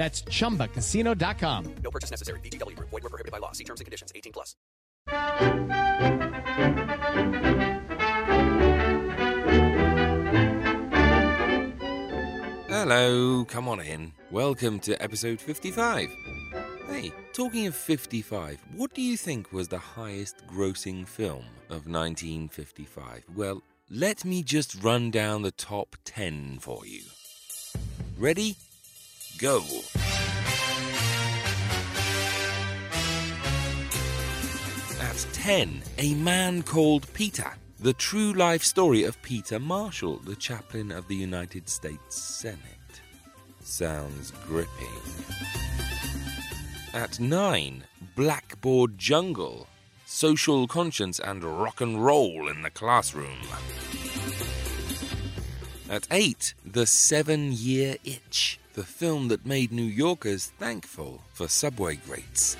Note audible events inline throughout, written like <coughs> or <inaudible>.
That's chumbacasino.com. No purchase necessary. VGW Group. Void were prohibited by law. See terms and conditions. 18 plus. Hello, come on in. Welcome to episode 55. Hey, talking of 55, what do you think was the highest grossing film of 1955? Well, let me just run down the top 10 for you. Ready? Go. At 10, A Man Called Peter. The true life story of Peter Marshall, the chaplain of the United States Senate. Sounds gripping. At 9, Blackboard Jungle. Social conscience and rock and roll in the classroom. At 8, The Seven Year Itch, the film that made New Yorkers thankful for subway grates.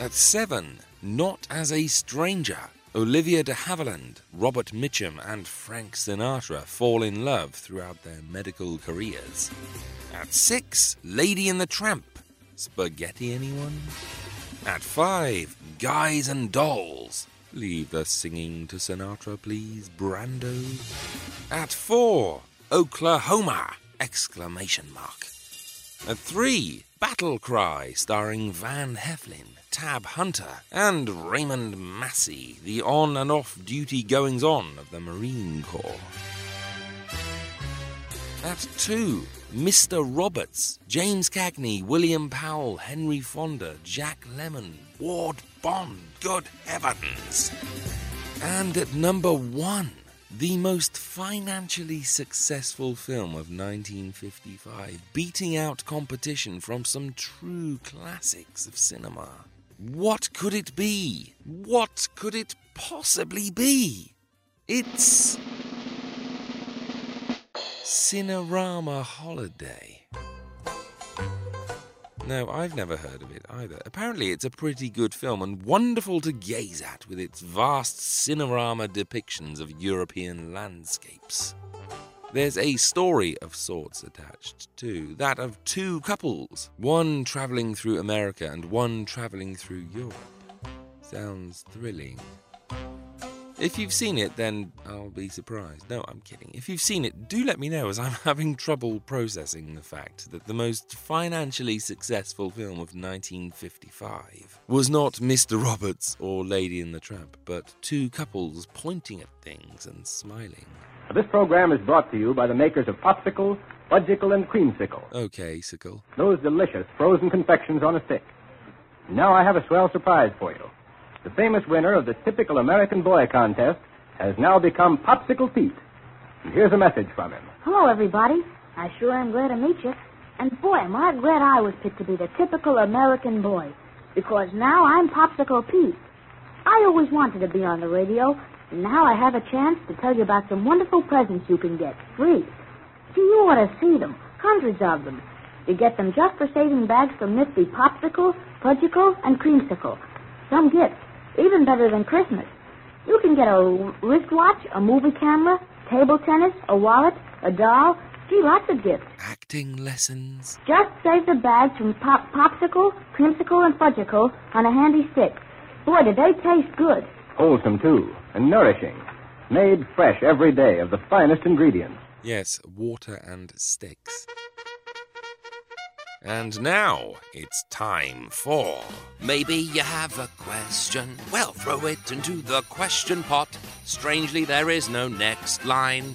At 7, Not as a Stranger, Olivia de Havilland, Robert Mitchum, and Frank Sinatra fall in love throughout their medical careers. At 6, Lady and the Tramp, Spaghetti anyone? At 5, Guys and Dolls. Leave the singing to Sinatra, please, Brando. At 4, Oklahoma! Exclamation mark. At 3, Battle Cry, starring Van Heflin, Tab Hunter, and Raymond Massey, the on and off duty goings on of the Marine Corps. At 2, Mr. Roberts, James Cagney, William Powell, Henry Fonda, Jack Lemmon, Ward Bond, good heavens! And at number 1, the most financially successful film of 1955, beating out competition from some true classics of cinema. What could it be? What could it possibly be? It's. Cinerama Holiday. No, I've never heard of it either. Apparently, it's a pretty good film and wonderful to gaze at with its vast cinerama depictions of European landscapes. There's a story of sorts attached too, that of two couples, one travelling through America and one travelling through Europe. Sounds thrilling. If you've seen it, then I'll be surprised. No, I'm kidding. If you've seen it, do let me know as I'm <laughs> having trouble processing the fact that the most financially successful film of 1955 was not Mr. Roberts or Lady in the Tramp, but two couples pointing at things and smiling. This program is brought to you by the makers of Popsicle, Fudgicle, and Creamsicle. Okay, Sickle. Those delicious frozen confections on a stick. Now I have a swell surprise for you. The famous winner of the typical American boy contest has now become Popsicle Pete. And here's a message from him. Hello, everybody. I sure am glad to meet you. And boy, am I glad I was picked to be the typical American boy. Because now I'm Popsicle Pete. I always wanted to be on the radio, and now I have a chance to tell you about some wonderful presents you can get free. See, you ought to see them. Hundreds of them. You get them just for saving bags from nifty Popsicle, Fudgicle, and Creamsicle. Some gifts, even better than Christmas. You can get a wristwatch, a movie camera, table tennis, a wallet, a doll. Gee, lots of gifts. Acting lessons. Just save the bags from pop- Popsicle, Creamsicle, and Fudgicle on a handy stick. Boy, do they taste good. Wholesome, too, and nourishing. Made fresh every day of the finest ingredients. Yes, water and sticks. And now it's time for. Maybe you have a question. Well, throw it into the question pot. Strangely, there is no next line.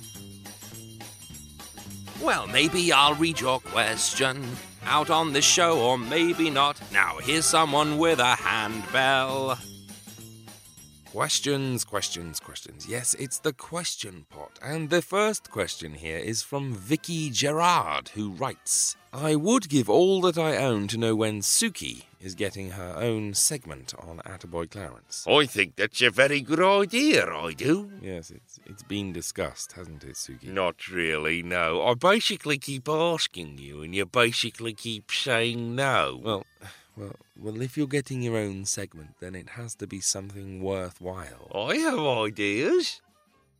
Well, maybe I'll read your question out on the show, or maybe not. Now, here's someone with a handbell. Questions, questions, questions. Yes, it's the question pot. And the first question here is from Vicky Gerard, who writes I would give all that I own to know when Sookie is getting her own segment on Attaboy Clarence. I think that's a very good idea, I do. Yes, it's it's been discussed, hasn't it, Sookie? Not really, no. I basically keep asking you, and you basically keep saying no. Well, well, well, if you're getting your own segment, then it has to be something worthwhile. I have ideas.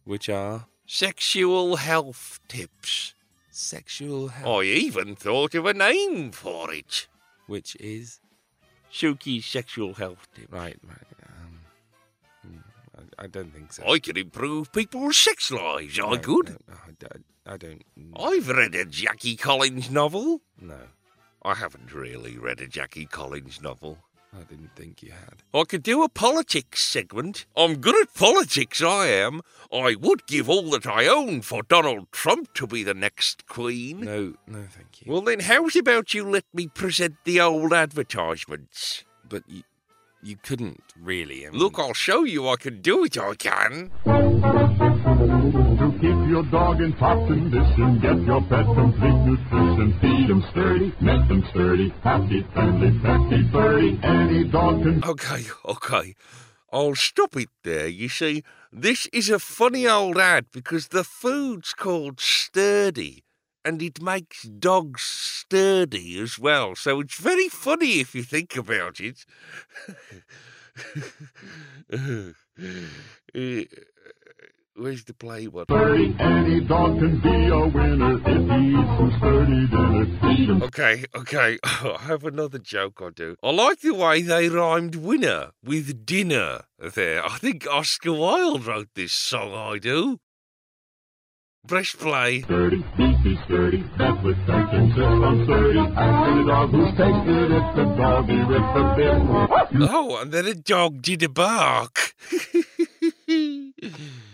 Which are Sexual health tips. sexual health, I even thought of a name for it. which is Sookie's sexual health tip. right, right. Um, hmm, I, I don't think so. I could improve people's sex lives, I could. no, no, I don't. I don't. I've read a Jackie Collins novel. No, I haven't really read a Jackie Collins novel. I didn't think you had. I could do a politics segment. I'm good at politics, I am. I would give all that I own for Donald Trump to be the next queen. No, no, thank you. Well, then, how's about you let me present the old advertisements? but you, you couldn't really. I mean, Look, I'll show you I can do it, I can. Your dog in top condition, get your pet complete nutrition. Feed 'em sturdy, make them sturdy, happy, friendly, fatty, furry. Any dog can Okay, okay. I'll stop it there. You see, this is a funny old ad because the food's called Sturdy and it makes dogs sturdy as well. So it's very funny if you think about it. <laughs> Uh, Where's the play furry. Any dog can be a winner if he eats some sturdy dinner. Okay, okay. <laughs> Oh, I have another joke I'll do. I like the way they rhymed winner with dinner there. I think Oscar Wilde wrote this song, I do. Press play. sturdy, beefy sturdy. That's what Frank insists on sturdy. Ask the dog who's tasted it, the doggy with the bit. Oh, and then a dog did a bark. <laughs>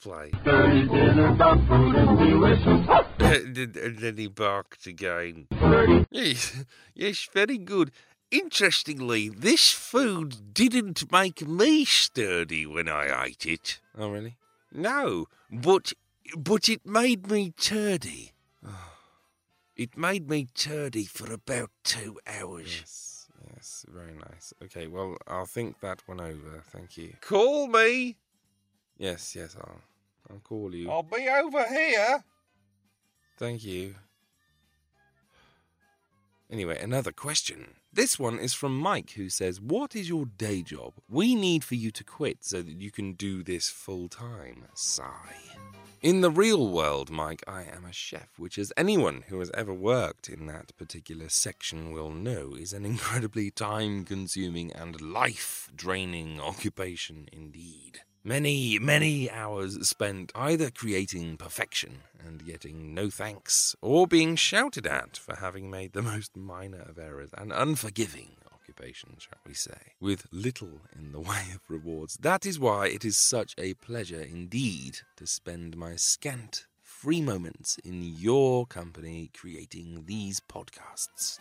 play. Sturdy dinner, dog food is delicious. and then- he barked again. Yes, yes, very good. Interestingly, this food didn't make me sturdy when I ate it. Oh, really? No, but but it made me turdy. <sighs> It made me turdy for about two hours. Yes, yes, very nice. Okay, well, I'll think that one over. Thank you. Call me. Yes, yes, I'll, I'll call you. I'll be over here. Thank you. Anyway, another question. This one is from Mike, who says, What is your day job? We need for you to quit so that you can do this full time. Sigh. In the real world, Mike, I am a chef, which, as anyone who has ever worked in that particular section will know, is an <laughs> incredibly time consuming and life draining occupation indeed. Many, many hours spent either creating perfection and getting no thanks, or being shouted at for having made the <laughs> most minor of errors, an unforgiving occupation, shall we say, with little in the <laughs> way of rewards. That is why it is such a pleasure indeed to spend my scant free moments in your company creating these podcasts.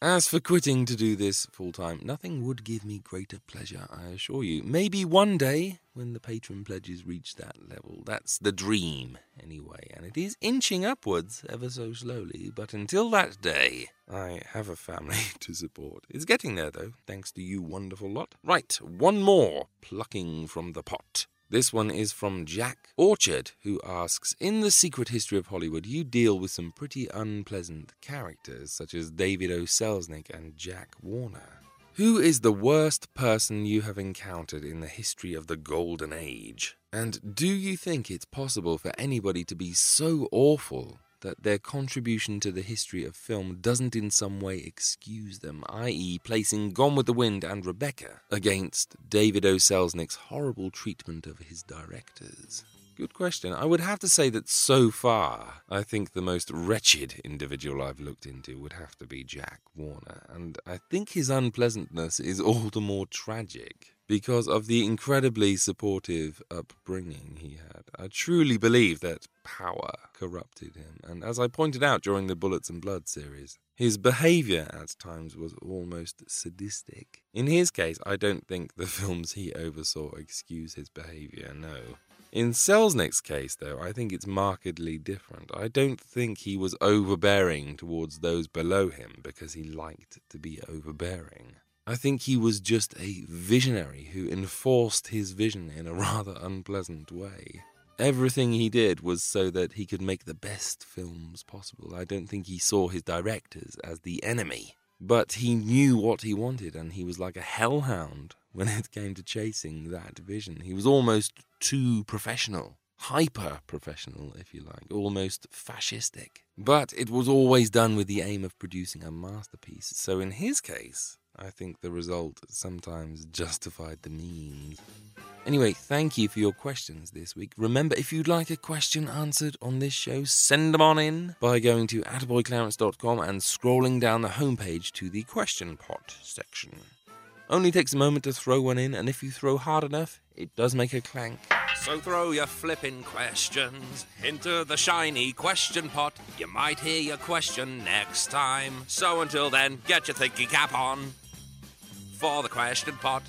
As for quitting to do this full time, nothing would give me greater pleasure, I assure you. Maybe one day, when the patron pledges reach that level. That's the dream, anyway, and it is inching upwards ever so slowly. But until that day, I have a family <laughs> to support. It's getting there, though, thanks to you wonderful lot. Right, one more plucking from the pot. This one is from Jack Orchard, who asks In the secret history of Hollywood, you deal with some pretty unpleasant characters, such as David O. Selznick and Jack Warner. Who is the worst person you have encountered in the history of the Golden Age? And do you think it's possible for anybody to be so awful that their contribution to the history of film doesn't in some way excuse them, i.e., placing Gone with the Wind and Rebecca against David O. Selznick's horrible treatment of his directors? Good question. I would have to say that so far, I think the most wretched individual I've looked into would have to be Jack Warner, and I think his unpleasantness is all the more tragic because of the incredibly supportive upbringing he had. I truly believe that power corrupted him, and as I pointed out during the Bullets and Blood series, his behavior at times was almost sadistic. In his case, I don't think the <laughs> films he oversaw excuse his behavior, no. In Selznick's case, though, I think it's markedly different. I don't think he was overbearing towards those below him because he liked to be overbearing. I think he was just a visionary who enforced his vision in a <laughs> rather unpleasant way. Everything he did was so that he could make the best films possible. I don't think he saw his directors as the enemy. But he knew what he wanted, and he was like a hellhound <laughs> when it came to chasing that vision. He was almost too professional, hyper professional, if you like, almost fascistic. But it was always done with the aim of producing a masterpiece. So in his case, I think the result sometimes justified the means. Anyway, thank you for your questions this week. Remember, if you'd like a question answered on this show, send them on in by going to attaboyclarence.com and scrolling down the homepage to the question pot section. Only takes a moment to throw one in, and if you throw hard enough, it does make a clank. So throw your flipping questions into the shiny question pot. You might hear your question next time. So until then, get your thinking cap on for the question pot.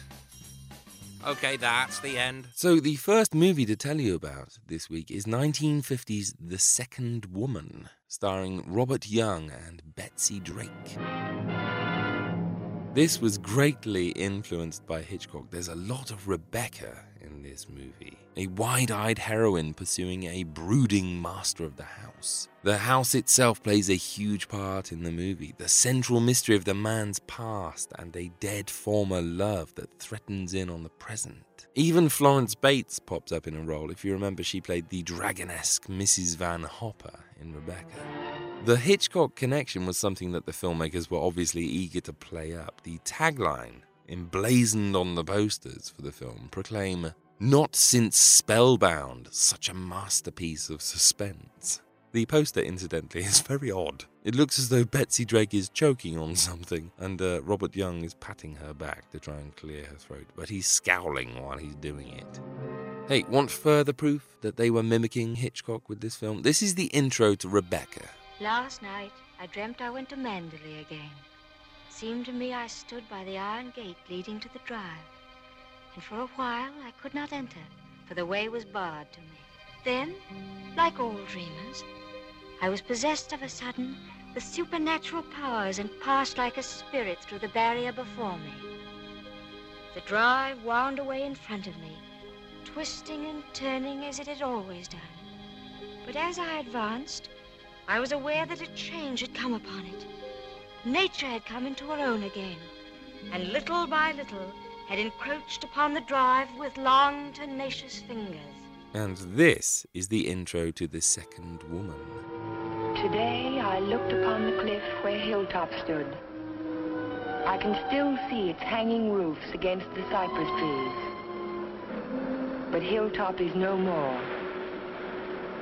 Okay, that's the end. So, the first movie to tell you about this week is 1950's The Second Woman, starring Robert Young and Betsy Drake. This was greatly influenced by Hitchcock. There's a lot of Rebecca in this movie, a wide eyed heroine pursuing a brooding master of the house. The house itself plays a huge part in the movie, the central mystery of the man's past and a dead former love that threatens in on the present. Even Florence Bates pops up in a role. If you remember, she played the dragonesque Mrs. Van Hopper in Rebecca. The Hitchcock connection was something that the filmmakers were obviously eager to play up. The tagline, emblazoned on the posters for the film, proclaim, Not since Spellbound, such a masterpiece of suspense. The poster, incidentally, <laughs> is very odd. It looks as though Betsy Drake is choking on something, and uh, Robert Young is patting her back to try and clear her throat, but he's scowling while he's doing it. Hey, want further proof that they were mimicking Hitchcock with this film? This is the intro to Rebecca. Last night, I dreamt I went to Manderley again. Seemed to me I stood by the iron gate leading to the drive. And for a while I could not enter, for the way was barred to me. Then, like all dreamers, I was possessed of a sudden with supernatural powers and passed like a spirit through the barrier before me. The drive wound away in front of me, twisting and turning as it had always done. But as I advanced, I was aware that a change had come upon it. Nature had come into her own again, and little by little had encroached upon the drive with long, tenacious fingers. And this is the intro to The Second Woman. Today I looked upon the cliff where Hilltop stood. I can still see its hanging roofs against the cypress trees. But Hilltop is no more.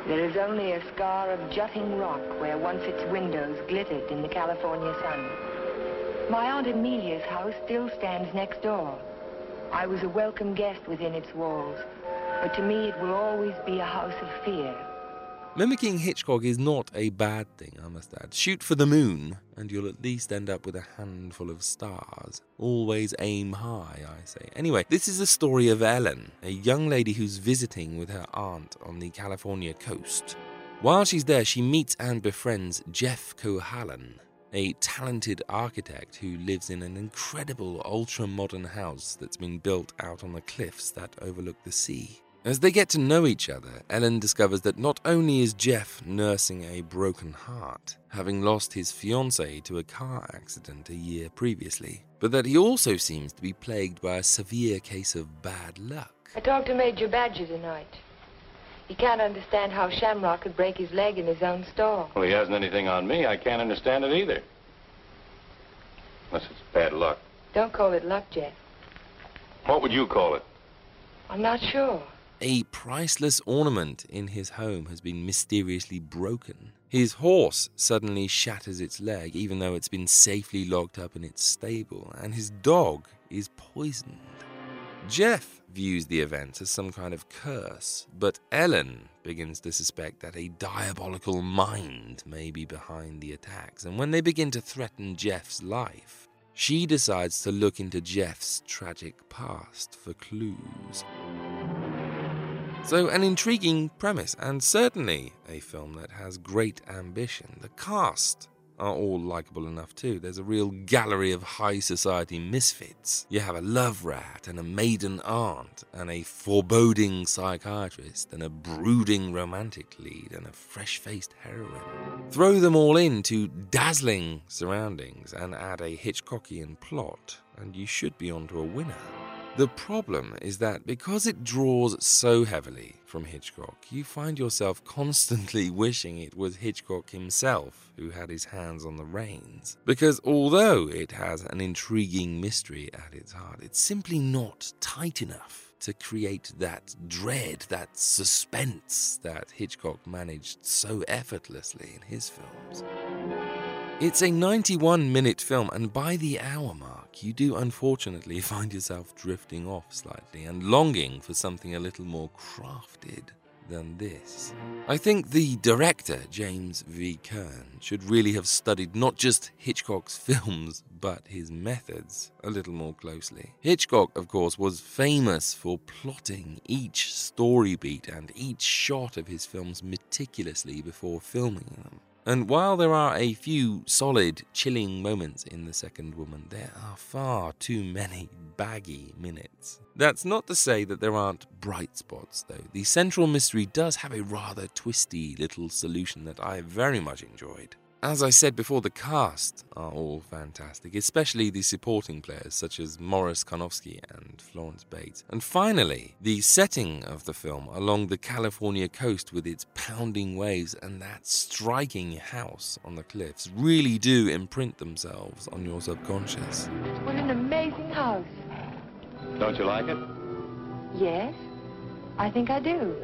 There is only a scar of jutting rock where once its windows glittered in the California sun. My Aunt Amelia's house still stands next door. I was a welcome guest within its walls, but to me it will always be a house of fear. Mimicking Hitchcock is not a bad thing, I must add. Shoot for the moon, and you'll at least end up with a handful of stars. Always aim high, I say. Anyway, this is the story of Ellen, a young lady who's visiting with her aunt on the California coast. While she's there, she meets and befriends Jeff Cohalan, a talented architect who lives in an incredible ultra modern house that's been built out on the cliffs that overlook the sea. As they get to know each other, Ellen discovers that not only is Jeff nursing a broken heart, having lost his fiancée to a car accident a year previously, but that he also seems to be plagued by a severe case of bad luck. I talked to Major Badger tonight. He can't understand how Shamrock could break his leg in his own store. Well, he hasn't anything on me. I can't understand it either. Unless it's bad luck. Don't call it luck, Jeff. What would you call it? I'm not sure. A priceless ornament in his home has been mysteriously broken. His horse suddenly shatters its leg, even though it's been safely locked up in its stable, and his dog is poisoned. Jeff views the event as some kind of curse, but Ellen begins to suspect that a diabolical mind may be behind the attacks, and when they begin to threaten Jeff's life, she decides to look into Jeff's tragic past for clues. So, an intriguing premise, and certainly a film that has great ambition. The cast are all likable enough too. There's a real gallery of high society misfits. You have a love rat and a maiden aunt and a foreboding psychiatrist and a brooding romantic lead and a fresh faced heroine. Throw them all into dazzling surroundings and add a Hitchcockian plot, and you should be onto a winner. The problem is that because it draws so heavily from Hitchcock, you find yourself constantly <laughs> wishing it was Hitchcock himself who had his hands on the reins. Because although it has an intriguing mystery at its heart, it's simply not tight enough to create that dread, that suspense that Hitchcock managed so effortlessly in his films. It's a 91 minute film, and by the hour mark, you do unfortunately <laughs> find yourself drifting off slightly and longing for something a little more crafted than this. I think the director, James V. Kern, should really have studied not just Hitchcock's <laughs> films, but his methods a little more closely. Hitchcock, of course, was famous for plotting each story beat and each shot of his films meticulously before filming them. And while there are a few solid, chilling moments in The Second Woman, there are far too many baggy minutes. That's not to say that there aren't bright spots, though. The central mystery does have a rather twisty little solution that I very much enjoyed. As I said before, the cast are all fantastic, especially the supporting players such as Morris Carnovsky and Florence Bates. And finally, the setting of the film along the California coast with its pounding waves and that striking house on the cliffs really do imprint themselves on your subconscious. What an amazing house. Don't you like it? Yes, I think I do.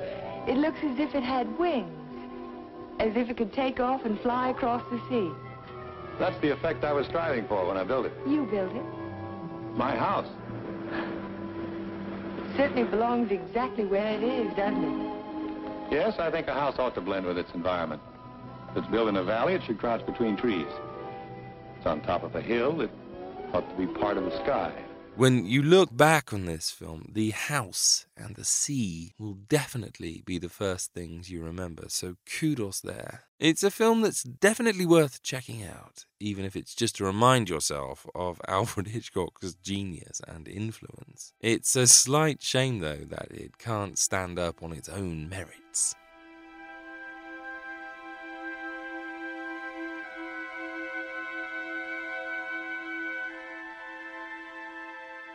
It looks as if it had wings, as if it could take off and fly across the sea. That's the effect I was striving for when I built it. You built it. My house. It certainly belongs exactly where it is, doesn't it? Yes, I think a house ought to blend with its environment. If it's built in a valley, it should crouch between trees. If it's on top of a hill, it ought to be part of the sky. When you look back on this film, the house and the sea will definitely be the first things you remember, so kudos there. It's a film that's definitely worth checking out, even if it's just to remind yourself of <laughs> Alfred Hitchcock's genius and influence. It's a slight shame, though, that it can't stand up on its own merits.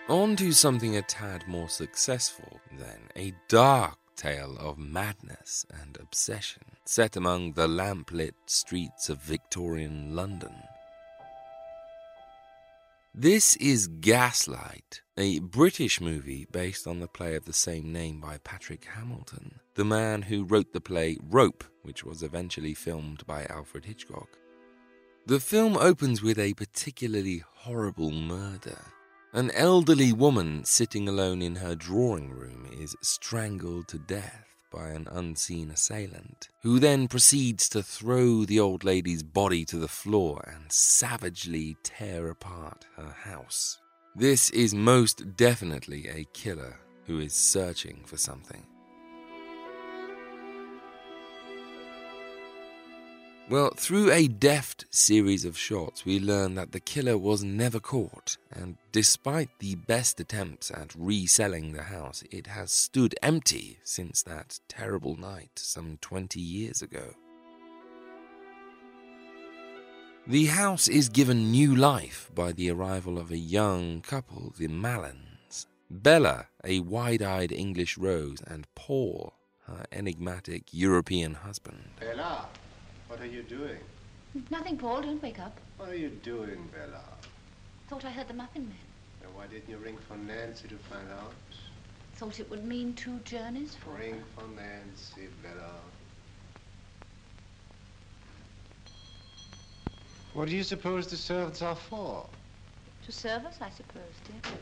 On to something a tad more successful, then a dark tale of madness and obsession, set among the lamplit streets of Victorian London. This is Gaslight, a British movie based on the play of the same name by Patrick Hamilton, the man who wrote the play Rope, which was eventually filmed by Alfred Hitchcock. The film opens with a particularly horrible murder. An elderly woman sitting alone in her drawing room is strangled to death by an unseen assailant, who then proceeds to throw the old lady's body to the floor and savagely tear apart her house. This is most definitely a killer who is searching for something. Well, through a deft series of shots, we learn that the killer was never caught, and despite the best attempts at reselling the house, it has stood empty since that terrible night some 20 years ago. The house is given new life by the arrival of a young couple, the Mallens. Bella, a wide eyed English rose, and Paul, her enigmatic European husband. Bella, what are you doing? Nothing, Paul. Don't wake up. What are you doing, Bella? Thought I heard the Muffin Man. And why didn't you ring for Nancy to find out? Thought it would mean two journeys for her. Ring for Nancy, Bella. What do you suppose the servants are for? To serve us, I suppose, dear.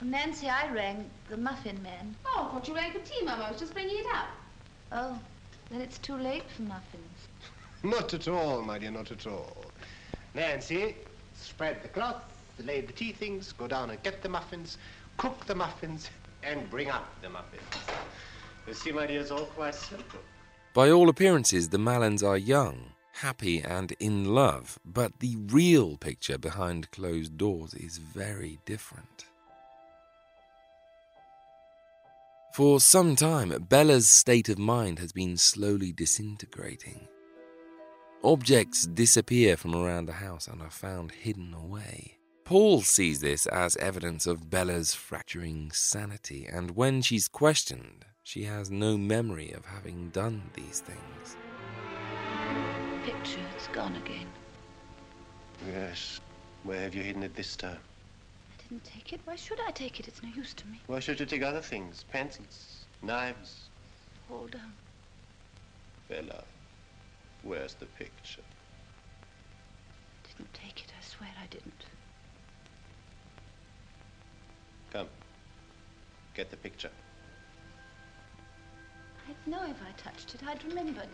Nancy, I rang the muffin man. Oh, I thought you rang for tea, Mum. I was just bringing it up. Oh, then it's too late for muffins. Not at all, my dear, not at all. Nancy, spread the cloth, lay the tea things, go down and get the muffins, cook the muffins, and bring up the muffins. You see, my dear, it's all quite simple. By all appearances, the Mallens are young, happy, and in love, but the real picture behind closed doors is very different. For some time, Bella's state of mind has been slowly disintegrating. Objects disappear from around the house and are found hidden away. Paul sees this as evidence of Bella's fracturing sanity, and when she's questioned, she has no memory of having done these things. Picture, it's gone again. Yes. Where have you hidden it this time? I didn't take it. Why should I take it? It's no use to me. Why should you take other things? Pencils, knives. Hold on. Bella, where's the picture? Didn't take it. I swear I didn't. Come. Get the picture. I'd know if I touched it. I'd remembered.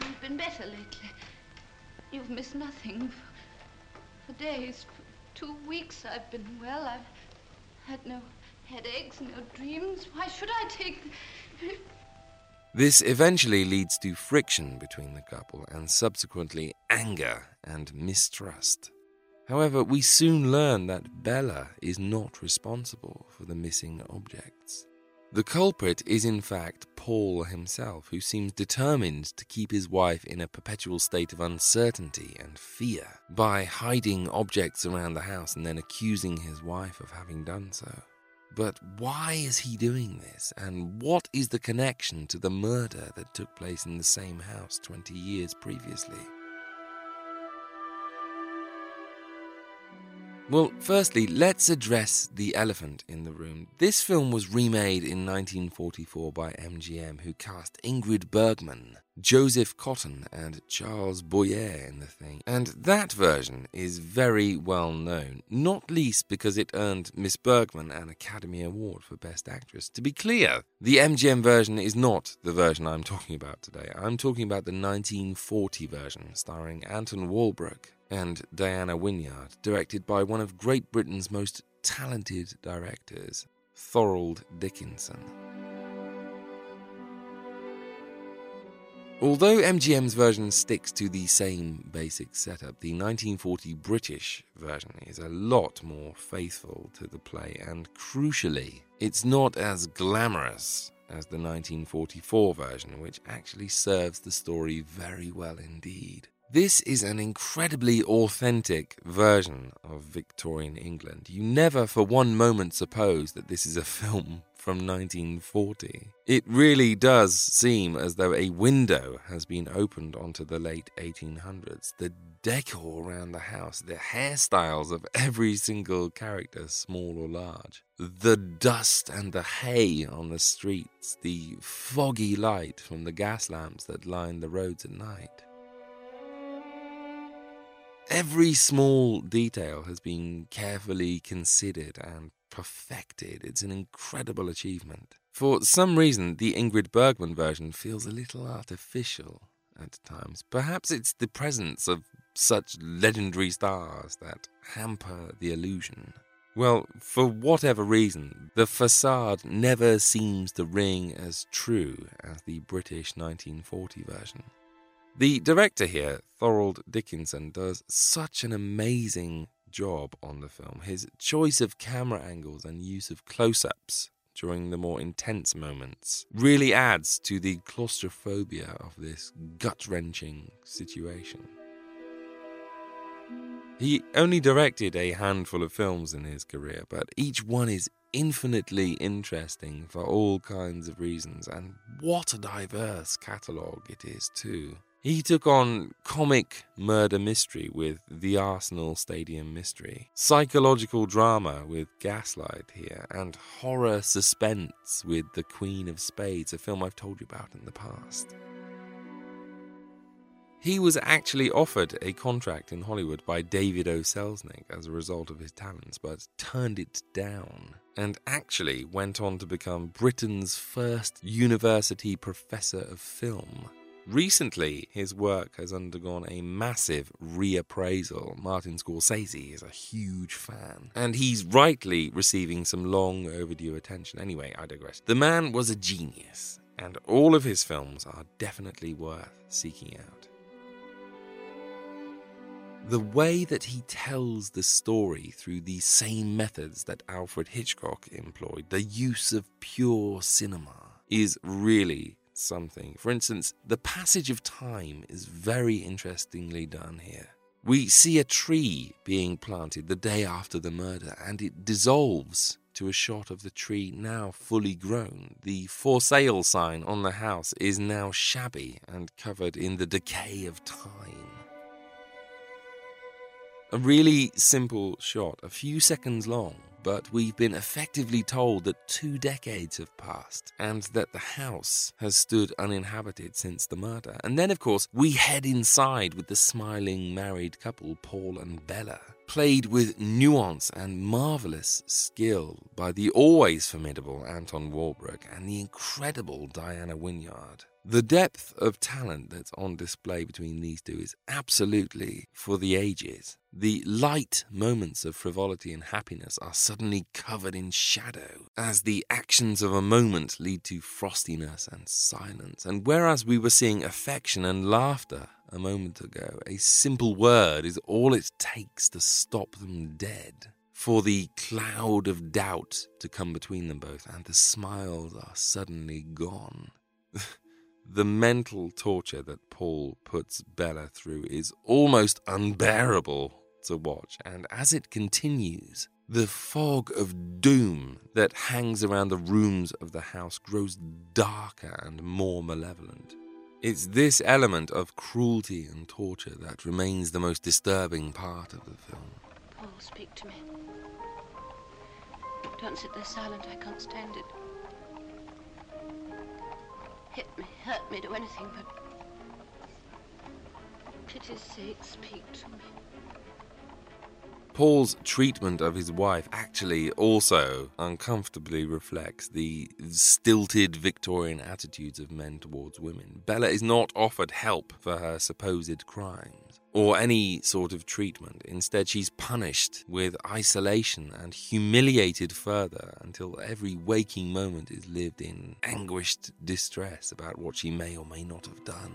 I've been better lately. You've missed nothing. For, for days, for two weeks I've been well. I've had no headaches, no dreams. Why should I take the... This eventually leads to friction between the couple and subsequently anger and mistrust. However, we soon learn that Bella is not responsible for the missing objects. The culprit is in fact Paul himself, who seems determined to keep his wife in a perpetual state of uncertainty and fear by hiding objects around the house and then accusing his wife of having done so. But why is he doing this, and what is the connection to the murder that took place in the same house 20 years previously? Well, firstly, let's address the elephant in the room. This film was remade in 1944 by MGM, who cast Ingrid Bergman, Joseph Cotten, and Charles Boyer in the thing. And that version is very well known, not least because it earned Miss Bergman an Academy Award for Best Actress. To be clear, the MGM version is not the version I'm talking about today. I'm talking about the 1940 version, starring Anton Walbrook and Diana Wynyard, directed by one of Great Britain's most talented directors, Thorold Dickinson. Although MGM's version sticks to the same basic setup, the 1940 British version is a lot more faithful to the play, and crucially, it's not as glamorous as the 1944 version, which actually serves the story very well indeed. This is an incredibly authentic version of Victorian England. You never for one moment suppose that this is a <laughs> film from 1940. It really does seem as though a window has been opened onto the late 1800s. The decor around the house, the hairstyles of every single character, small or large, the dust and the hay on the streets, the foggy light from the gas lamps that line the roads at night. Every small detail has been carefully considered and perfected. It's an incredible achievement. For some reason, the Ingrid Bergman version feels a little artificial at times. Perhaps it's the presence of such legendary stars that hamper the illusion. Well, for whatever reason, the facade never seems to ring as true as the British 1940 version. The director here, Thorold Dickinson, does such an amazing job on the film. His choice of camera angles and use of close ups during the more intense moments really adds to the claustrophobia of this gut wrenching situation. He only directed a handful of films in his career, but each one is infinitely interesting for all kinds of reasons, and what a diverse catalogue it is, too. He took on comic murder mystery with The Arsenal Stadium Mystery, psychological drama with Gaslight here, and horror suspense with The Queen of Spades, a film I've told you about in the past. He was actually offered a contract in Hollywood by David O. Selznick as a result of his talents, but turned it down, and actually went on to become Britain's first university professor of film. Recently, his work has undergone a massive reappraisal. Martin Scorsese is a huge fan, and he's rightly receiving some long overdue attention. Anyway, I digress. The man was a genius, and all of his films are definitely worth seeking out. The way that he tells the story through the same methods that Alfred Hitchcock employed, the use of pure cinema, is really something. For instance, the passage of time is very interestingly done here. We see a tree being planted the day after the murder, and it dissolves to a shot of the tree now fully grown. The for sale sign on the house is now shabby and covered in the decay of time. A really simple shot, a few seconds long, but we've been effectively told that two decades have passed and that the house has stood uninhabited since the murder. And then, of course, we head inside with the smiling married couple, Paul and Bella, played with nuance and marvelous skill by the always formidable Anton Walbrook and the incredible Diana Wynyard. The depth of talent that's on display between these two is absolutely for the ages. The light moments of frivolity and happiness are suddenly covered in shadow as the actions of a moment lead to frostiness and silence. And whereas we were seeing affection and laughter a moment ago, a simple word is all it takes to stop them dead. For the cloud of doubt to come between them both, and the smiles are suddenly gone. The mental torture that Paul puts Bella through is almost unbearable to watch, and as it continues, the fog of doom that hangs around the rooms of the house grows darker and more malevolent. It's this element of cruelty and torture that remains the most disturbing part of the film. Paul, speak to me. Don't sit there silent. I can't stand it. Hit me, hurt me, do anything, but... pity's sake, speak to me. Paul's treatment of his wife actually also uncomfortably reflects the stilted Victorian attitudes of men towards women. Bella is not offered help for her supposed crimes or any sort of treatment. Instead, she's punished with isolation and humiliated further until every waking moment is lived in anguished distress about what she may or may not have done.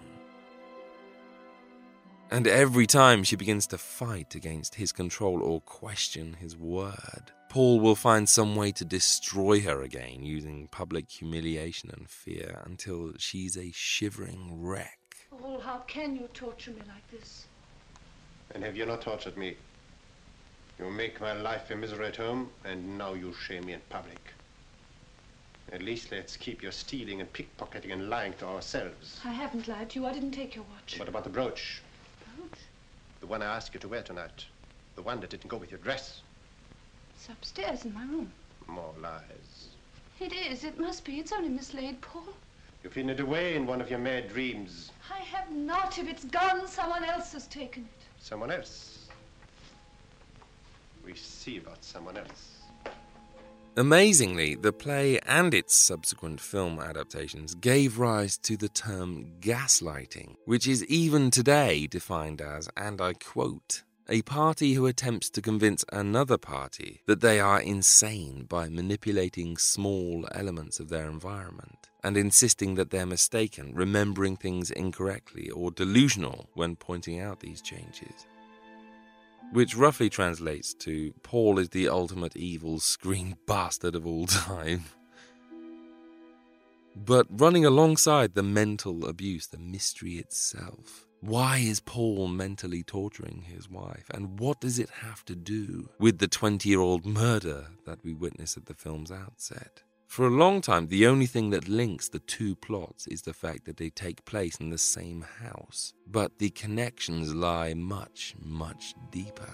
And every time she begins to fight against his control or question his word, Paul will find some way to destroy her again using public humiliation and fear until she's a shivering wreck. Paul, how can you torture me like this? And have you not tortured me? You make my life a misery at home, and now you shame me in public. At least let's keep your stealing and pickpocketing and lying to ourselves. I haven't lied to you. I didn't take your watch. What about the brooch? Brooch? The one I asked you to wear tonight. The one that didn't go with your dress. It's upstairs in my room. More lies. It is. It must be. It's only mislaid, Paul. You've hidden it away in one of your mad dreams. I have not. If it's gone, someone else has taken it. Someone else. We see about someone else. Amazingly, the play and its subsequent film adaptations gave rise to the term gaslighting, which is even today defined as, and I quote, a party who attempts to convince another party that they are insane by manipulating small elements of their environment and insisting that they're mistaken, remembering things incorrectly, or delusional when pointing out these changes which roughly translates to Paul is the ultimate evil screen <laughs> bastard of all time. But running alongside the mental abuse, the mystery itself. Why is Paul mentally torturing his wife? And what does it have to do with the 20 year old murder that we witness at the film's outset? For a long time, the only thing that links the two plots is the fact that they take place in the same house, but the connections lie much, much deeper.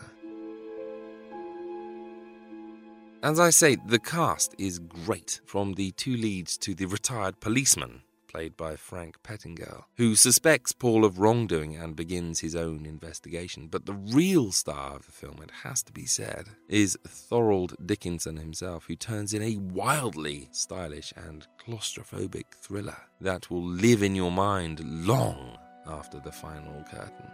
As I say, the cast is great, from the two leads to the retired policeman, played by Frank Pettingell, who suspects Paul of wrongdoing and begins his own investigation. But the real star of the film, it has to be said, is Thorold Dickinson himself, who turns in a wildly stylish and claustrophobic thriller that will live in your mind long after the final curtain.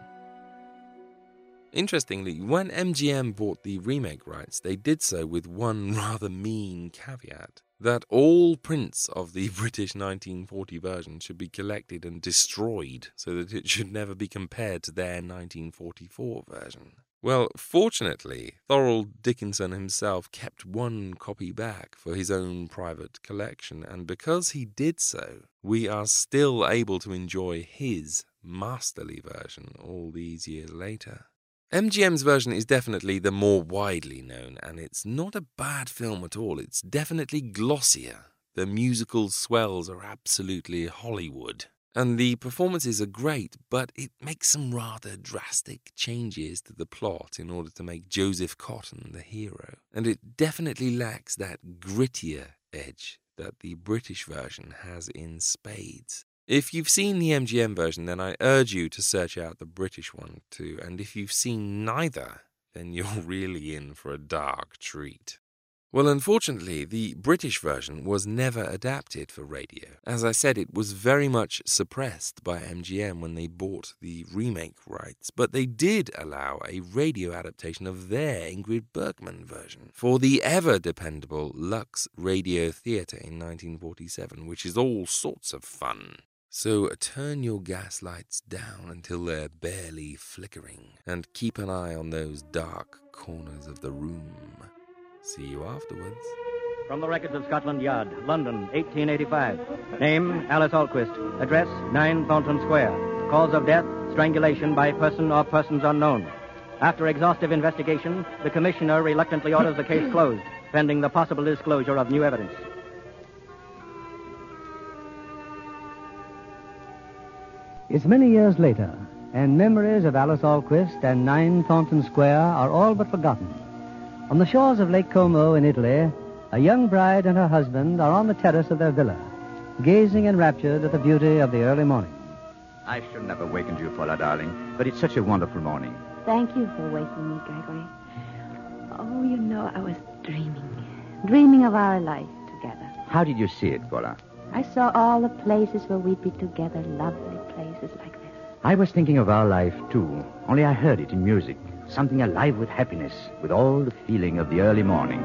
Interestingly, when MGM bought the remake rights, they did so with one <laughs> rather mean caveat that all prints of the <laughs> British 1940 version should be collected and destroyed so that it should never be compared to their 1944 version. Well, fortunately, Thorold Dickinson himself kept one copy back for his own private collection, and because he did so, we are still able to enjoy his masterly version all these years later. MGM's version is definitely the more widely known, and it's not a bad film at all. It's definitely glossier. The musical swells are absolutely Hollywood. And the performances are great, but it makes some rather drastic changes to the plot in order to make Joseph Cotten the hero. And it definitely lacks that grittier edge that the British version has in spades. If you've seen the MGM version, then I urge you to search out the British one too. And if you've seen neither, then you're <laughs> really in for a dark treat. Well, unfortunately, the British version was never adapted for radio. As I said, it was very much suppressed by MGM when they bought the remake rights, but they did allow a radio adaptation of their Ingrid Bergman version for the ever dependable Lux Radio Theatre in 1947, which is all sorts of fun. So uh, turn your gas lights down until they're barely flickering, and keep an eye on those dark corners of the room. See you afterwards. From the records of Scotland Yard, London, 1885. Name, Alice Alquist. Address, 9 Thornton Square. Cause of death, strangulation by person or persons unknown. After exhaustive investigation, the commissioner reluctantly orders the case <coughs> closed, pending the possible disclosure of new evidence. It's many years later, and memories of Alice Alquist and 9 Thornton Square are all but forgotten. On the shores of Lake Como in Italy, a young bride and her husband are on the terrace of their villa, gazing enraptured at the beauty of the early morning. I shouldn't have awakened you, Paula, darling, but it's such a wonderful morning. Thank you for waking me, Gregory. Oh, you know, I was dreaming. Dreaming of our life together. How did you see it, Paula? I saw all the places where we'd be together, lovely places like this. I was thinking of our life, too, only I heard it in music. Something alive with happiness, with all the feeling of the early morning.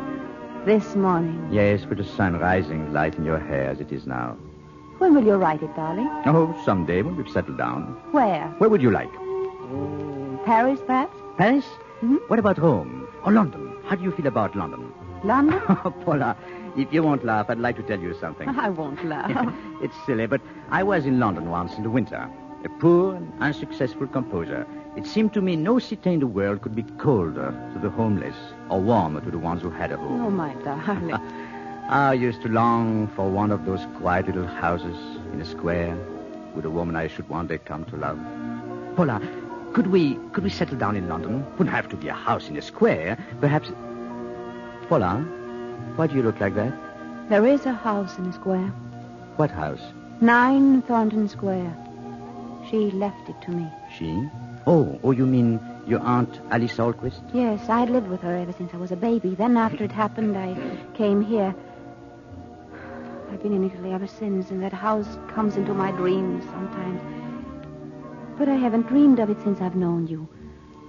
This morning. Yes, with the sun rising light in your hair as it is now. When will you write it, darling? Oh, someday when we've settled down. Where? Where would you like? Paris, perhaps? Paris? Mm-hmm. What about Rome? Or London? How do you feel about London? London? <laughs> Oh, Paula, if you won't laugh, I'd like to tell you something. I won't laugh. <laughs> it's silly, but I was in London once in the winter. A poor and unsuccessful composer. It seemed to me no city in the world could be colder to the homeless or warmer to the ones who had a home. oh, my darling. <laughs> I used to long for one of those quiet little houses in a square with a woman I should one day come to love. Paula, could we could we settle down in London? Wouldn't have to be a house in a square. Perhaps. Paula, why do you look like that? there is a house in the square. What house? Nine Thornton Square. She left it to me. She? Oh, oh, you mean your aunt Alice Alquist? Yes, I'd lived with her ever since I was a baby. Then, after it happened, I came here. I've been in Italy ever since, and that house comes into my dreams sometimes. But I haven't dreamed of it since I've known you.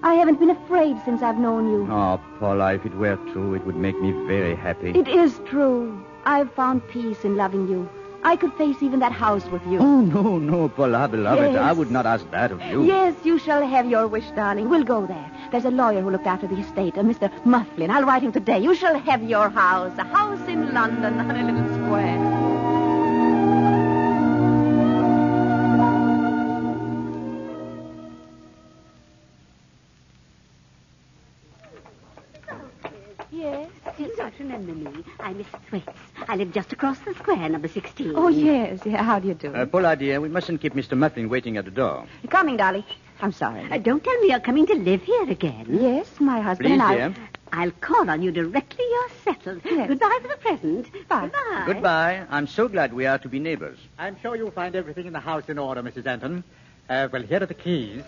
I haven't been afraid since I've known you. Ah, oh, Paula, if it were true, it would make me very happy. It is true. I've found peace in loving you. I could face even that house with you. Oh, no, no, Paula, beloved. Yes. I would not ask that of you. Yes, you shall have your wish, darling. We'll go there. There's a lawyer who looked after the estate, uh, a Mr. Mufflin. I'll write him today. You shall have your house, a house in London on a little square. I live just across the square, number 16. Oh, yes. Yeah, how do you do? Uh, Paula, dear, we mustn't keep Mr. Mufflin waiting at the door. Coming, darling. I'm sorry. Uh, don't tell me you're coming to live here again. Yes, my husband Please, and I. dear. I'll call on you directly you're settled. Goodbye for the present. Bye. Goodbye. Goodbye. I'm so glad we are to be neighbors. I'm sure you'll find everything in the house in order, Mrs. Anton. Uh, well, here are the keys.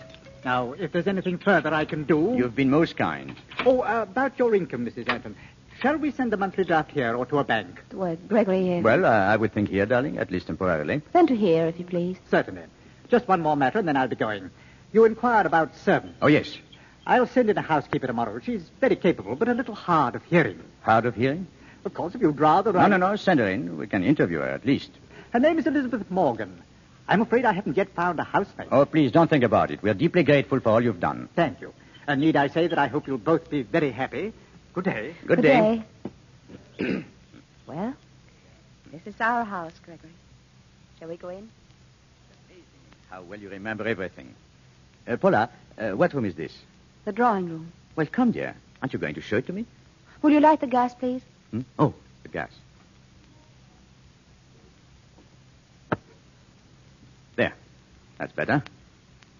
Now, if there's anything further I can do. You've been most kind. Oh, uh, about your income, Mrs. Anton. Shall we send the monthly draft here or to a bank? Well, Gregory, uh, Well, uh, I would think here, darling, at least temporarily. send to here, if you please. Certainly. Just one more matter, and then I'll be going. You inquired about servants. Oh, yes. I'll send in a housekeeper tomorrow. She's very capable, but a little hard of hearing. Hard of hearing? Of course, if you'd rather... No, no, no. Send her in. We can interview her, at least. Her name is Elizabeth Morgan. I'm afraid I haven't yet found a housemaid. Oh, please, don't think about it. We're deeply grateful for all you've done. Thank you. And need I say that I hope you'll both be very happy. Good day. Good day. <clears throat> well, this is our house, Gregory. Shall we go in? How well you remember everything. Uh, Paula, uh, what room is this? The drawing room. Well, come, dear. Aren't you going to show it to me? Will you light the gas, please? Hmm? Oh, the gas. There. That's better.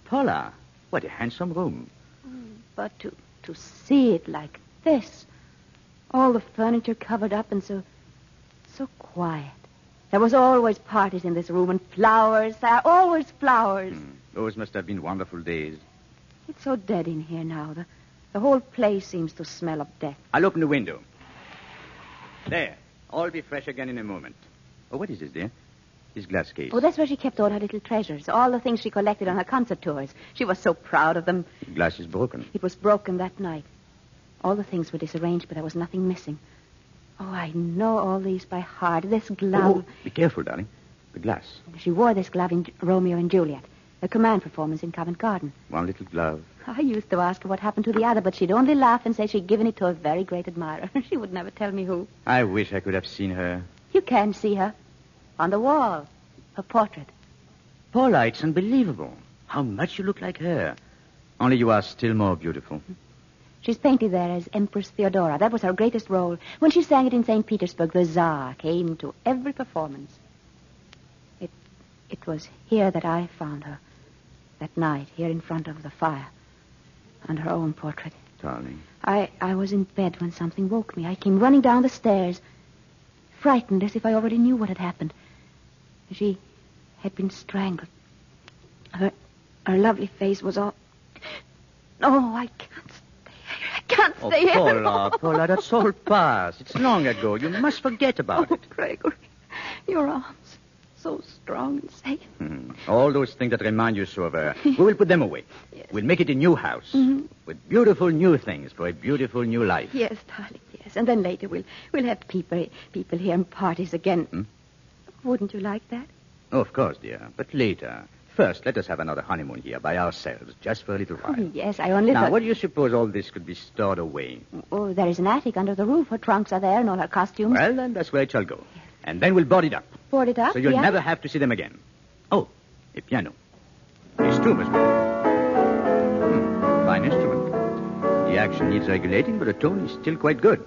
Paula, what a handsome room. But to, to see it like this, all the furniture covered up and so, so quiet. There was always parties in this room and flowers. There are always flowers. Hmm. Those must have been wonderful days. It's so dead in here now. The, the whole place seems to smell of death. I'll open the window. There. All be fresh again in a moment. Oh, what is this, dear? This glass case. Oh, that's where she kept all her little treasures, all the things she collected on her concert tours. She was so proud of them. The glass is broken. It was broken that night. All the things were disarranged, but there was nothing missing. Oh, I know all these by heart. This glove. Oh, be careful, darling. The glass. She wore this glove in Romeo and Juliet, a command performance in Covent Garden. One little glove. I used to ask her what happened to the other, but she'd only laugh and say she'd given it to a very great admirer. <laughs> she would never tell me who. I wish I could have seen her. You can see her. On the wall. Her portrait. Paula, it's unbelievable. How much you look like her. Only you are still more beautiful. Hmm. She's painted there as Empress Theodora. That was her greatest role. When she sang it in St. Petersburg, the Tsar came to every performance. It, it was here that I found her. That night, here in front of the fire. And her own portrait. Darling. I, I was in bed when something woke me. I came running down the stairs, frightened as if I already knew what had happened. She had been strangled. Her, her lovely face was all. Oh, I can't stay here. I can't Oh, stay here. Paula, Paula, that's all past. It's long ago. You must forget about it. Gregory, your arms, so strong and safe. Hmm. All those things that remind you so of her, <laughs> we will put them away. Yes. We'll make it a new house Mhm. with beautiful new things for a beautiful new life. Yes, darling, yes. And then later we'll we'll have people people here and parties again. Hmm? Wouldn't you like that? Oh, of course, dear. But later. First, let us have another honeymoon here by ourselves, just for a little while. Oh, yes, I only now, thought. where do you suppose all this could be stored away? Oh, there is an attic under the roof. Her trunks are there and all her costumes. Well, then that's where it shall go. And then we'll board it up. Board it up. So you'll yeah? never have to see them again. Oh, a piano. This too must. Hmm, fine instrument. The action needs regulating, but the tone is still quite good.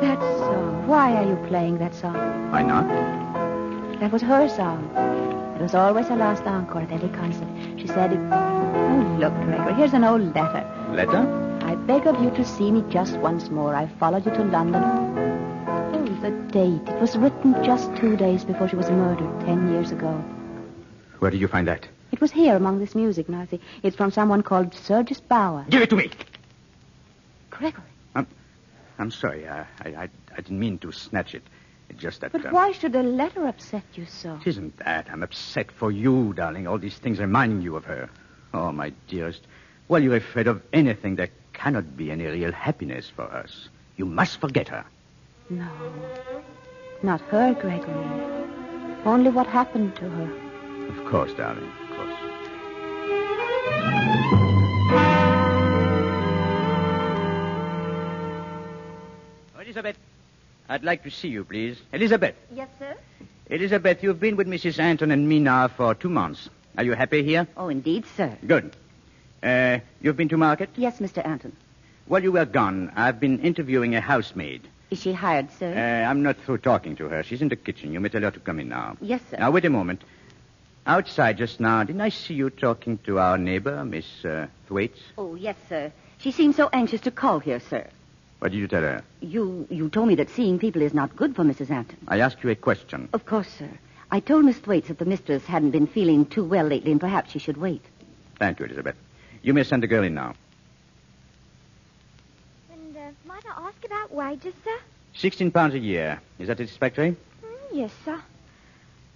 That song. Why are you playing that song? Why not? That was her song. It was always her last encore at every concert. She said. Oh, look, Gregory, here's an old letter. Letter? I beg of you to see me just once more. I followed you to London. Oh, the date. It was written just two days before she was murdered, ten years ago. Where did you find that? It was here among this music, Nancy. It's from someone called Sergius Bauer. Give it to me. Gregory. I'm I'm sorry. I, I, I didn't mean to snatch it. It's just that. But um, why should a letter upset you so? It isn't that. I'm upset for you, darling. All these things reminding you of her. Oh, my dearest. While you're afraid of anything, there cannot be any real happiness for us. You must forget her. No. Not her, Gregory. Only what happened to her. Of course, darling. Of course. Oh, Elizabeth, I'd like to see you, please. Elizabeth. Yes, sir? Elizabeth, you've been with Mrs. Anton and me now for two months. Are you happy here? Oh, indeed, sir. Good. Uh, you've been to market? Yes, Mr. Anton. While you were gone, I've been interviewing a housemaid. Is she hired, sir? Uh, I'm not through talking to her. She's in the kitchen. You may tell her to come in now. yes, sir. Now, wait a moment. outside just now. Didn't I see you talking to our neighbor, Miss uh, Thwaites? Oh, yes, sir. She seemed so anxious to call here, sir. What did you tell her? You you told me that seeing people is not good for Mrs. Anton. I asked you a question. Of course, sir. I told Miss Thwaites that the mistress hadn't been feeling too well lately and perhaps she should wait. Thank you, Elizabeth. You may send the girl in now. And uh, might I ask about wages, sir? Sixteen pounds a year. Is that satisfactory? Mm, yes, sir.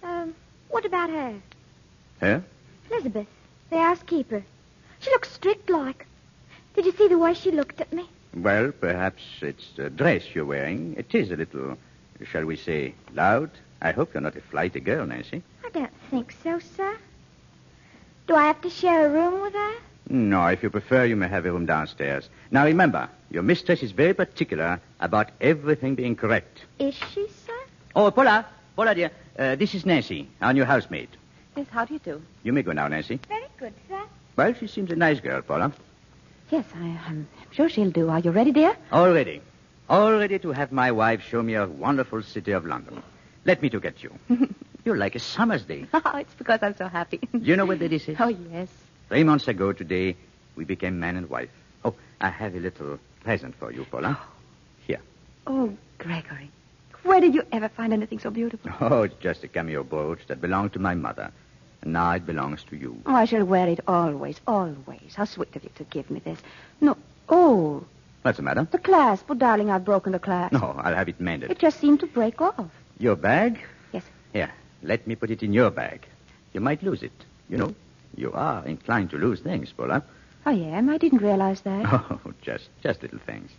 Um, what about her? Her? Elizabeth, the housekeeper. She looks strict like. Did you see the way she looked at me? Well, perhaps it's the dress you're wearing. It is a little, shall we say, loud. I hope you're not a flighty girl, Nancy. I don't think so, sir. Do I have to share a room with her? No, if you prefer, you may have a room downstairs. Now remember, your mistress is very particular about everything being correct. Is she, sir? Oh, Paula, Paula, dear, uh, this is Nancy, our new housemaid. Yes, how do you do? You may go now, Nancy. Very good, sir. Well, she seems a nice girl, Paula. Yes, I, I'm sure she'll do. Are you ready, dear? All ready. All ready to have my wife show me a wonderful city of London. Let me to get you. <laughs> You're like a summer's day. <laughs> Oh, it's because I'm so happy. Do you know what this is? Oh, yes. Three months ago today, we became man and wife. Oh, I have a little present for you, Paula. <gasps> Here. Oh, Gregory. Where did you ever find anything so beautiful? <laughs> Oh, it's just a cameo brooch that belonged to my mother. And now it belongs to you. Oh, I shall wear it always, always. How sweet of you to give me this. No. Oh, What's the matter? the clasp. Oh, darling, I've broken the clasp. No, I'll have it mended. It just seemed to break off. Your bag? Yes. Here, let me put it in your bag. You might lose it. You know, mm. you are inclined to lose things, Paula. Oh, I am. I didn't realize that. <laughs> Oh, just, just little things.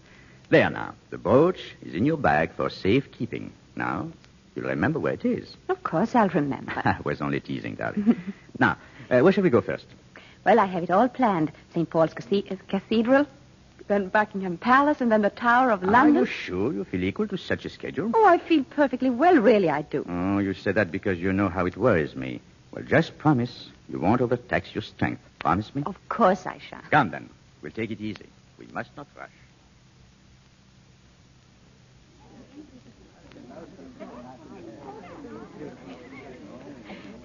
There now. The brooch is in your bag for safekeeping. Now, you'll remember where it is. Of course, I'll remember. <laughs> I was only teasing, darling. <laughs> now, uh, where shall we go first? well, I have it all planned. St. Paul's Cathe- Cathedral, then Buckingham Palace, and then the Tower of London. Are you sure you feel equal to such a schedule? Oh, I feel perfectly well, really, I do. Oh, you say that because you know how it worries me. Well, just promise you won't overtax your strength. Promise me? Of course I shall. Come then. We'll take it easy. We must not rush.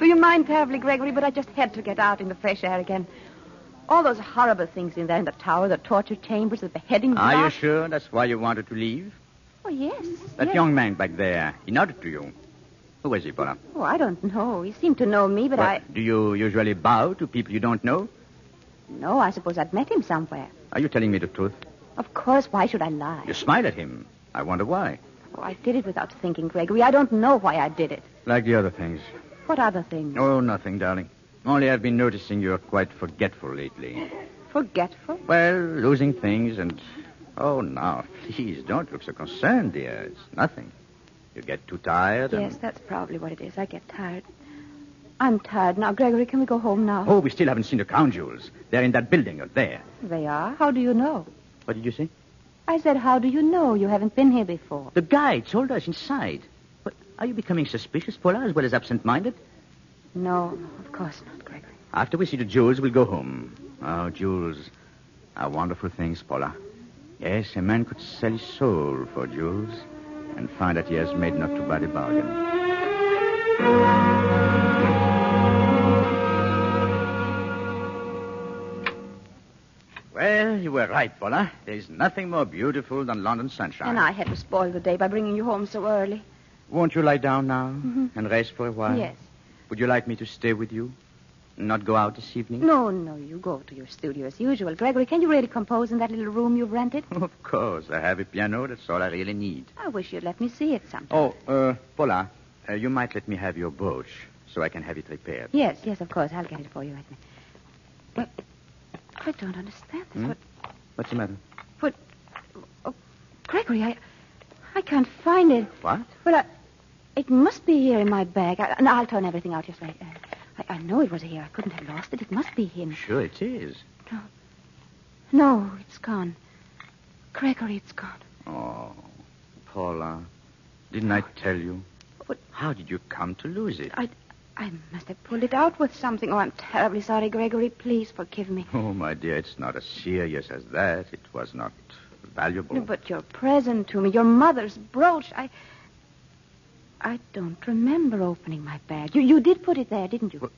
Do you mind terribly, Gregory, but I just had to get out in the fresh air again. All those horrible things in there in the tower, the torture chambers, the beheading Are you sure that's why you wanted to leave? Oh, yes. That yes. young man back there, he nodded to you. Who was he, Paula? Oh, I don't know. He seemed to know me, but Well, I... Do you usually bow to people you don't know? No, I suppose I'd met him somewhere. Are you telling me the truth? Of course, why should I lie? You smile at him. I wonder why. Oh, I did it without thinking, Gregory. I don't know why I did it. Like the other things. What other things? Oh, nothing, darling. Only I've been noticing you're quite forgetful lately. Forgetful? Well, losing things and. Oh, now, please, don't look so concerned, dear. It's nothing. You get too tired and. Yes, that's probably what it is. I get tired. I'm tired now. Gregory, can we go home now? Oh, we still haven't seen the crown jewels. They're in that building up there. They are? How do you know? What did you say? I said, how do you know? You haven't been here before. The guide told us inside. Are you becoming suspicious, Paula, as well as absent-minded? No, of course not, Gregory. After we see the jewels, we'll go home. Oh, jewels are wonderful things, Paula. Yes, a man could sell his soul for jewels and find that he has made not too bad a bargain. Well, you were right, Paula. There's nothing more beautiful than London sunshine. And I had to spoil the day by bringing you home so early. Won't you lie down now Mhm. and rest for a while? Yes. Would you like me to stay with you? Not go out this evening? No, no, you go to your studio as usual. Gregory, can you really compose in that little room you've rented? <laughs> Of course. I have a piano. That's all I really need. I wish you'd let me see it sometime. Oh, uh, Paula, uh, you might let me have your brooch so I can have it repaired. Yes, yes, of course. I'll get it for you, Edna. Well, I don't understand this. Hmm? What, What's the matter? what, oh, Gregory, I, I can't find it. What? Well, I, it must be here in my bag. I, and I'll turn everything out just right. Uh, I, I know it was here. I couldn't have lost it. It must be him. Sure it is. No, No, it's gone. Gregory, it's gone. Oh, Paula, didn't I tell you? What? How did you come to lose it? I, I must have pulled it out with something. Oh, I'm terribly sorry, Gregory. Please forgive me. Oh, my dear, it's not as serious as that. It was not valuable. No, But your present to me, your mother's brooch, I. I don't remember opening my bag. You, you did put it there, didn't you?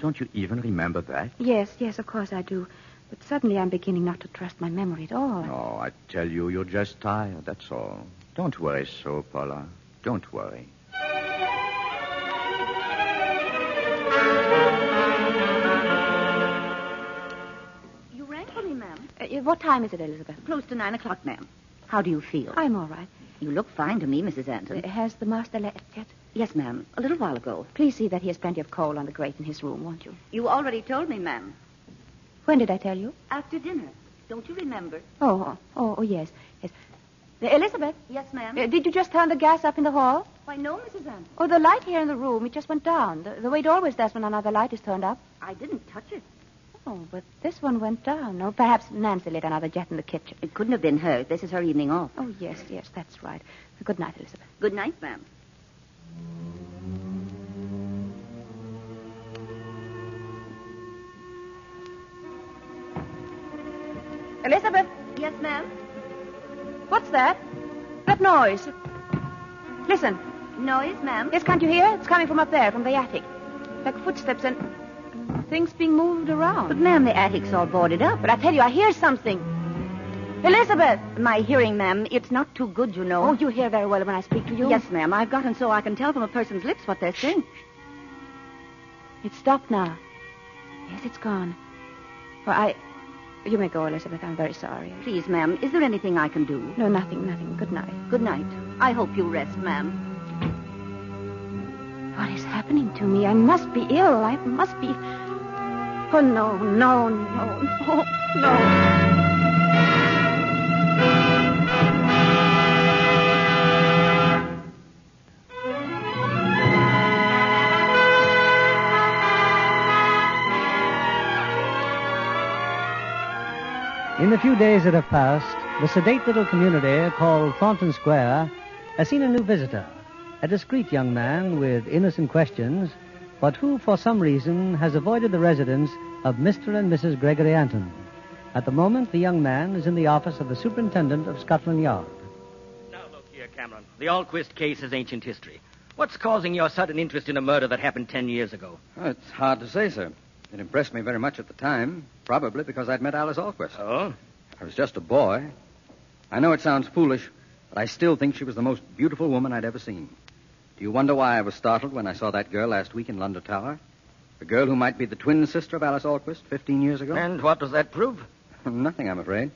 Don't you even remember that? Yes, yes, of course I do. But suddenly I'm beginning not to trust my memory at all. Oh, I tell you, you're just tired, that's all. Don't worry so, Paula. Don't worry. What time is it, Elizabeth? Close to nine o'clock, ma'am. How do you feel? I'm all right. You look fine to me, Mrs. Anton. Uh, has the master left yet? Yes, ma'am. A little while ago. Please see that he has plenty of coal on the grate in his room, won't you? You already told me, ma'am. When did I tell you? After dinner. Don't you remember? Oh, oh, oh, yes, yes. Uh, Elizabeth, Yes, ma'am. uh, did you just turn the gas up in the hall? Why, no, Mrs. Anton. Oh, the light here in the room, it just went down. The, the way it always does when another light is turned up. I didn't touch it. Oh, but this one went down. Oh, perhaps Nancy lit another jet in the kitchen. It couldn't have been her. This is her evening off. Oh, yes, yes, that's right. Good night, Elizabeth. Good night, ma'am. Elizabeth, Yes, ma'am. what's that? That noise. Listen. Noise, ma'am. Yes, can't you hear? It's coming from up there, from the attic. Like footsteps and and things being moved around. But, ma'am, the attic's all boarded up. But I tell you, I hear something. Elizabeth! My hearing, ma'am, it's not too good, you know. Oh, you hear very well when I speak to you? Yes, ma'am. I've gotten so I can tell from a person's lips what they're saying. It's stopped now. Yes, it's gone. Well, I. You may go, Elizabeth. I'm very sorry. Please, ma'am, is there anything I can do? No, nothing, nothing. Good night. Good night. I hope you rest, ma'am. What is happening to me? I must be ill. I must be. Oh, no, no, no, no, no. In the few days that have passed, the sedate little community called Thornton Square has seen a new visitor, a discreet young man with innocent questions, but who, for some reason, has avoided the residence of Mr. and Mrs. Gregory Anton. At the moment, the young man is in the office of the superintendent of Scotland Yard. Now, look here, Cameron. The Alquist case is ancient history. What's causing your sudden interest in a murder that happened ten years ago? Well, it's hard to say, sir. It impressed me very much at the time, probably because I'd met Alice Alquist. Oh? I was just a boy. I know it sounds foolish, but I still think she was the most beautiful woman I'd ever seen. Do you wonder why I was startled when I saw that girl last week in London Tower? The girl who might be the twin sister of Alice Alquist 15 years ago? And what does that prove? <laughs> Nothing, I'm afraid.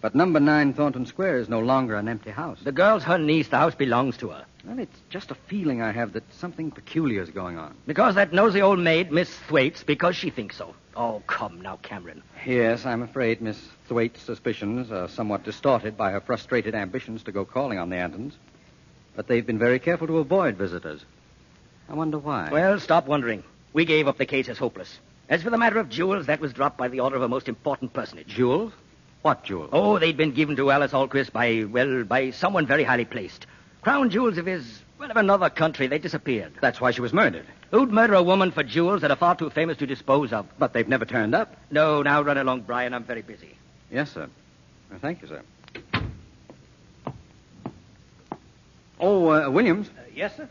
But number nine Thornton Square is no longer an empty house. The girl's her niece. The house belongs to her. Well, it's just a feeling I have that something peculiar is going on. Because that nosy old maid, Miss Thwaites, because she thinks so. Oh, come now, Cameron. Yes, I'm afraid Miss Thwaite's suspicions are somewhat distorted by her frustrated ambitions to go calling on the Antons. But they've been very careful to avoid visitors. I wonder why. Well, stop wondering. We gave up the case as hopeless. As for the matter of jewels, that was dropped by the order of a most important personage. Jewels? What jewels? Oh, they'd been given to Alice Alquist by, well, by someone very highly placed. Crown jewels of his, well, of another country. They disappeared. That's why she was murdered. Who'd murder a woman for jewels that are far too famous to dispose of? But they've never turned up. No, now run along, Brian. I'm very busy. Yes, sir. Well, thank you, sir. Uh, Oh, uh, Williams. yes, sir?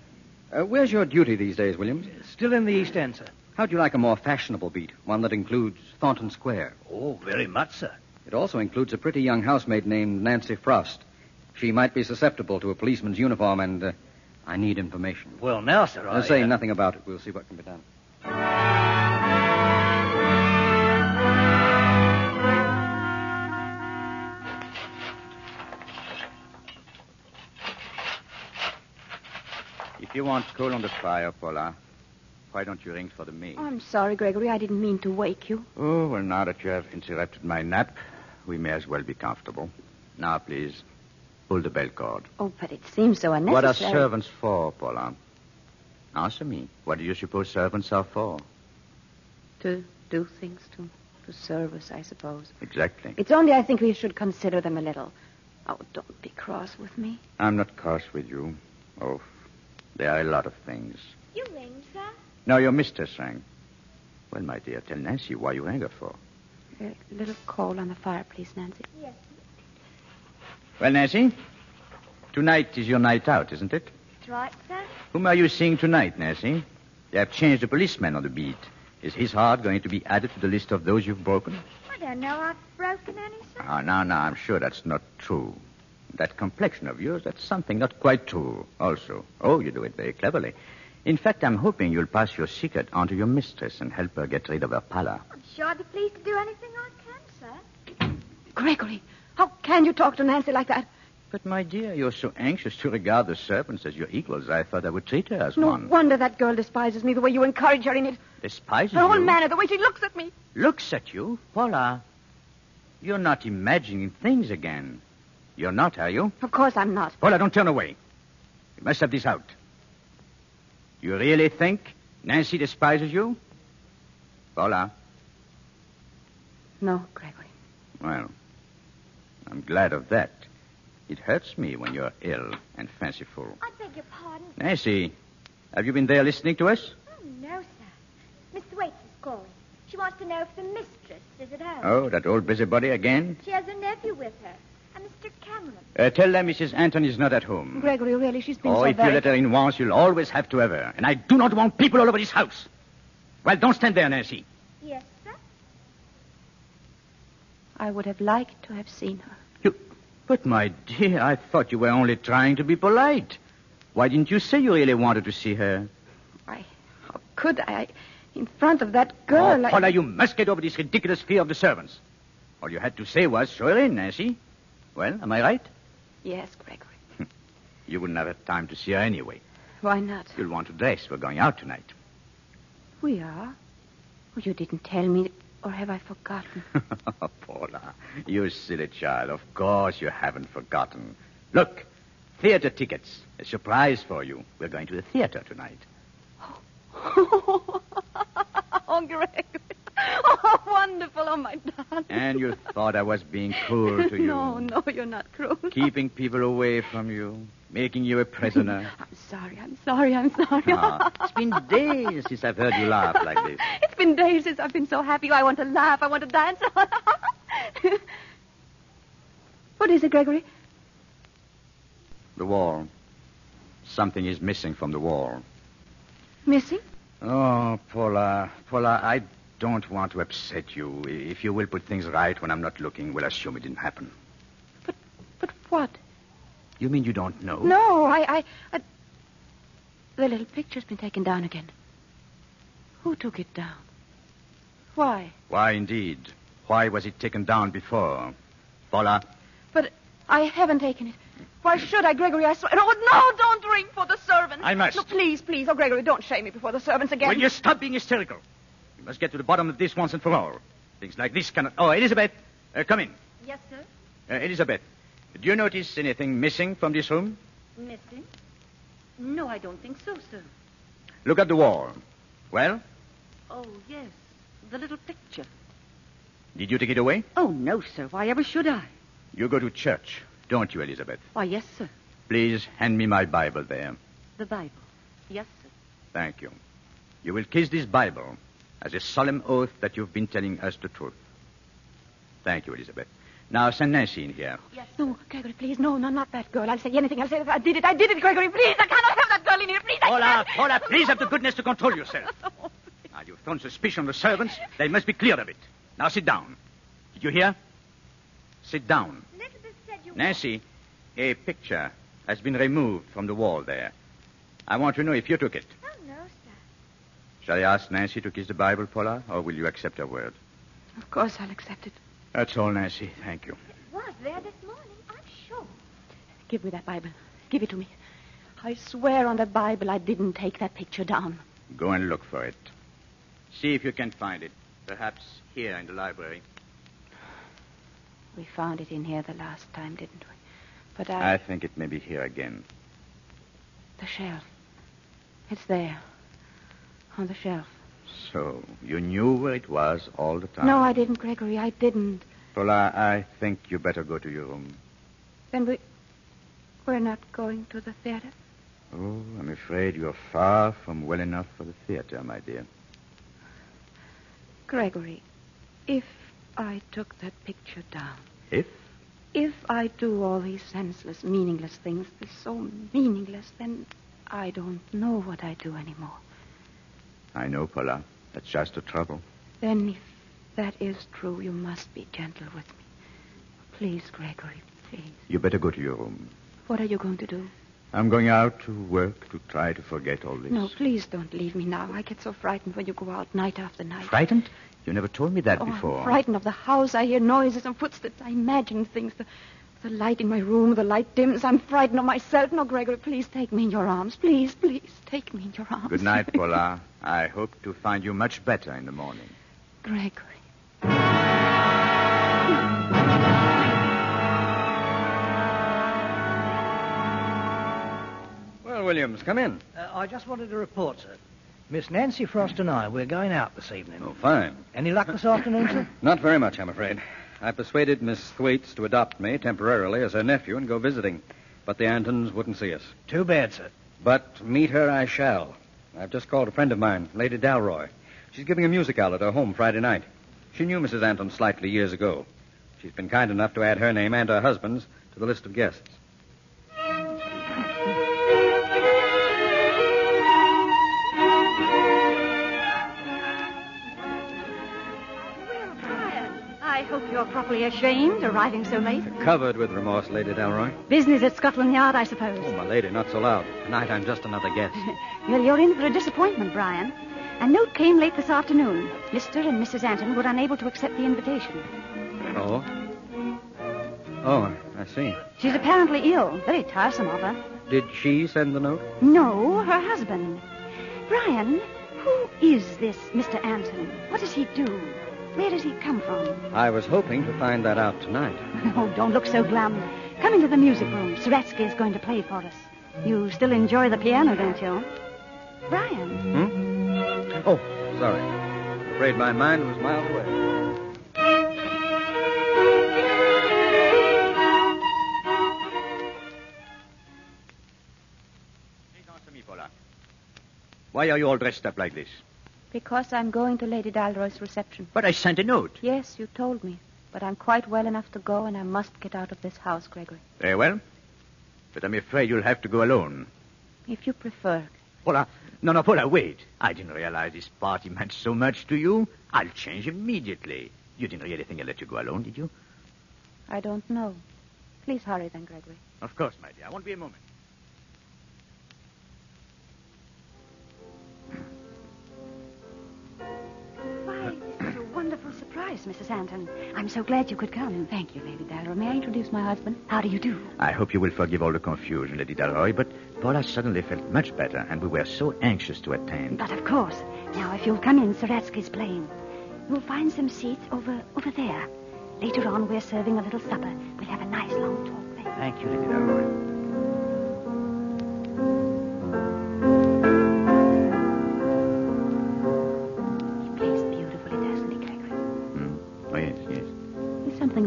Uh, where's your duty these days, Williams? Still in the East End, sir. How'd you like a more fashionable beat? One that includes Thornton Square. Oh, very much, sir. It also includes a pretty young housemaid named Nancy Frost. She might be susceptible to a policeman's uniform, and uh, I need information. Well, now, sir, I... Uh, say uh, nothing about it. We'll see what can be done. If you want coal on the fire, Paula, why don't you ring for the maid? I'm sorry, Gregory. I didn't mean to wake you. Oh, well, now that you have interrupted my nap, we may as well be comfortable. Now, please, pull the bell cord. Oh, but it seems so unnecessary. What are servants for, Paula? Answer me. What do you suppose servants are for? To do things, to, to serve us, I suppose. Exactly. It's only I think we should consider them a little. Oh, don't be cross with me. I'm not cross with you. Oh, there are a lot of things. You ring, sir? No, your mistress rang. Well, my dear, tell Nancy why you rang her for. A little coal on the fire, please, Nancy. Yes. Well, Nancy, tonight is your night out, isn't it? That's right, sir. Whom are you seeing tonight, Nancy? They have changed the policeman on the beat. Is his heart going to be added to the list of those you've broken? I don't know I've broken any, sir. Ah, now, now, I'm sure that's not true. That complexion of yours, that's something not quite true, also. Oh, you do it very cleverly. In fact, I'm hoping you'll pass your secret on to your mistress and help her get rid of her pallor. I'm sure I'd be pleased to do anything I can, sir. Gregory, how can you talk to Nancy like that? But, my dear, you're so anxious to regard the servants as your equals, I thought I would treat her as No one. No wonder that girl despises me the way you encourage her in it. Despises Her whole you? manner, the way she looks at me. Looks at you? Paula, you're not imagining things again. You're not, are you? Of course I'm not. Paula, don't turn away. You must have this out. You really think Nancy despises you? Paula, No, Gregory. well, I'm glad of that. It hurts me when you're ill and fanciful. I beg your pardon. Nancy, have you been there listening to us? Oh, no, sir. Miss Thwaites is calling. She wants to know if the mistress is at home. Oh, that old busybody again? She has a nephew with her, a Mr. Cameron. Uh, tell them Mrs. Anton is not at home. Gregory, really, she's been Oh, so if very... you let her in once, you'll always have to have her. And I do not want people all over this house. Well, don't stand there, Nancy. Yes, sir. I would have liked to have seen her. You... But, my dear, I thought you were only trying to be polite. Why didn't you say you really wanted to see her? I... How could I? In front of that girl, oh, I... Paula, you must get over this ridiculous fear of the servants. All you had to say was, show her in, Nancy. Well, am I right? Yes, Gregory. <laughs> You wouldn't have had time to see her anyway. Why not? You'll want to dress. We're going out tonight. We are. Oh, you didn't tell me, or have I forgotten? <laughs> Paula, you silly child. Of course you haven't forgotten. Look, theater tickets. A surprise for you. We're going to the theater tonight. <laughs> oh, Gregory. Oh, <laughs> wonderful. Oh, my darling. And you thought I was being cruel to you. <laughs> No, no, you're not cruel. Keeping people away from you. Making you a prisoner. <laughs> I'm sorry, I'm sorry, I'm sorry. Ah, it's been days since I've heard you laugh like this. It's been days since I've been so happy. I want to laugh. I want to dance. what is it, Gregory? The wall. Something is missing from the wall. Missing? Oh, Paula, Paula, I don't want to upset you. If you will put things right when I'm not looking, we'll assume it didn't happen. But but what? You mean you don't know? No, I, I, I. The little picture's been taken down again. Who took it down? Why? Why, indeed? Why was it taken down before? Paula, But I haven't taken it. Why should I, Gregory? I swear. Oh, no, don't ring for the servants. I must. No, please, please. Oh, Gregory, don't shame me before the servants again. will you stop being hysterical? You must get to the bottom of this once and for all. Things like this cannot. Oh, Elizabeth, uh, come in. Yes, sir. Uh, Elizabeth, do you notice anything missing from this room? Missing? No, I don't think so, sir. Look at the wall. Well, Oh, yes. The little picture. did you take it away? Oh, no, sir. Why ever should I? You go to church, don't you, Elizabeth? Why, yes, sir. Please hand me my Bible there. The Bible. Yes, sir. Thank you. You will kiss this Bible as a solemn oath that you've been telling us the truth. Thank you, Elizabeth. Now send Nancy in here. Yes. No, Gregory, please. No, no, not that girl. I'll say anything. I'll say that I did it. I did it, Gregory. Please, I cannot have that girl in here. Please, I Paula, Paula, please have the <laughs> goodness to control yourself. <laughs> Oh, now, you've thrown suspicion on the servants. They must be cleared of it. Now sit down. Did you hear? Sit down. Elizabeth said you... Nancy, a picture has been removed from the wall there. I want to know if you took it. No, sir. Shall I ask Nancy to kiss the Bible, Paula, or will you accept her word? Of course, I'll accept it. That's all, Nancy. Thank you. It was there this morning, I'm sure. Give me that Bible. Give it to me. I swear on that Bible I didn't take that picture down. Go and look for it. See if you can find it. Perhaps here in the library. We found it in here the last time, didn't we? But I... I think it may be here again. The shelf. It's there. On the shelf. So, you knew where it was all the time? No, I didn't, Gregory. I didn't. Paula, I think you better go to your room. Then we... We're not going to the theater? Oh, I'm afraid you're far from well enough for the theater, my dear. Gregory, if I took that picture down, If? if I do all these senseless, meaningless things, they're so meaningless, then I don't know what I do anymore. I know, Paula. That's just the trouble. Then, if that is true, you must be gentle with me. Please, Gregory, please. You better go to your room. What are you going to do? I'm going out to work to try to forget all this. No, please don't leave me now. I get so frightened when you go out night after night. Frightened? You never told me that Oh, before. I'm frightened of the house. I hear noises and footsteps. I imagine things. The, the light in my room, the light dims. I'm frightened of myself. No, Gregory, please take me in your arms. Please, please, take me in your arms. Good night, Paula. I hope to find you much better in the morning. Gregory. Well, Williams, come in. Uh, I just wanted to report, sir. Miss Nancy Frost and I, we're going out this evening. Oh, fine. Any luck this afternoon, sir? Not very much, I'm afraid. I persuaded Miss Thwaites to adopt me temporarily as her nephew and go visiting. But the Antons wouldn't see us. Too bad, sir. But meet her I shall. I've just called a friend of mine, Lady Dalroy. She's giving a musical at her home Friday night. She knew Mrs. Anton slightly years ago. She's been kind enough to add her name and her husband's to the list of guests. You're properly ashamed, arriving so late. Covered with remorse, Lady Dalroy. Business at Scotland Yard, I suppose. Oh, my lady, not so loud. Tonight I'm just another guest. <laughs> Well, you're in for a disappointment, Brian. A note came late this afternoon. Mr. and Mrs. Anton were unable to accept the invitation. Oh? Oh, I see. She's apparently ill. Very tiresome of her. Did she send the note? No, her husband. Brian, who is this Mr. Anton? What does he do? Where does he come from? I was hoping to find that out tonight. <laughs> Oh, don't look so glum. Come into the music room. Saretsky is going to play for us. You still enjoy the piano, don't you? Brian, Hmm? Oh, sorry. Afraid my mind was miles away. Answer me, Paula. Why are you all dressed up like this? Because I'm going to Lady Dalroy's reception. But I sent a note. Yes, you told me. But I'm quite well enough to go, and I must get out of this house, Gregory. Very well. But I'm afraid you'll have to go alone. If you prefer. Paula, no, no, Paula, wait. I didn't realize this party meant so much to you. I'll change immediately. You didn't really think I'd let you go alone, did you? I don't know. Please hurry then, Gregory. Of course, my dear. I won't be a moment. Surprise, Mrs. Anton. I'm so glad you could come. Thank you, Lady Dalroy. May I introduce my husband? How do you do? I hope you will forgive all the confusion, Lady Dalroy, but Paula suddenly felt much better, and we were so anxious to attend. But of course. Now, if you'll come in, Saretsky's playing. You'll find some seats over over there. Later on, we're serving a little supper. We'll have a nice long talk there. Thank you, Lady Dalroy.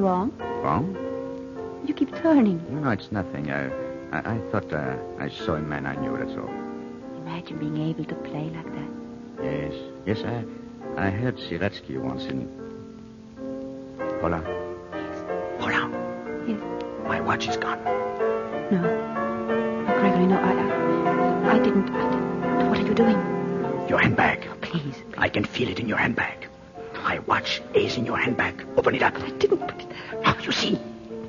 Wrong? Wrong? You keep turning. No, no, it's nothing. I, I, I thought uh, I saw a man I knew, that's all. Imagine being able to play like that. Yes, yes, I, I heard Saretsky once in... Paula. Yes. Paula. Yes. My watch is gone. No. No, Gregory, no, I, I, I didn't. I didn't. What are you doing? Your handbag. Please. I can feel it in your handbag. My watch is in your handbag. Open it up. I didn't put it there. Oh, you see?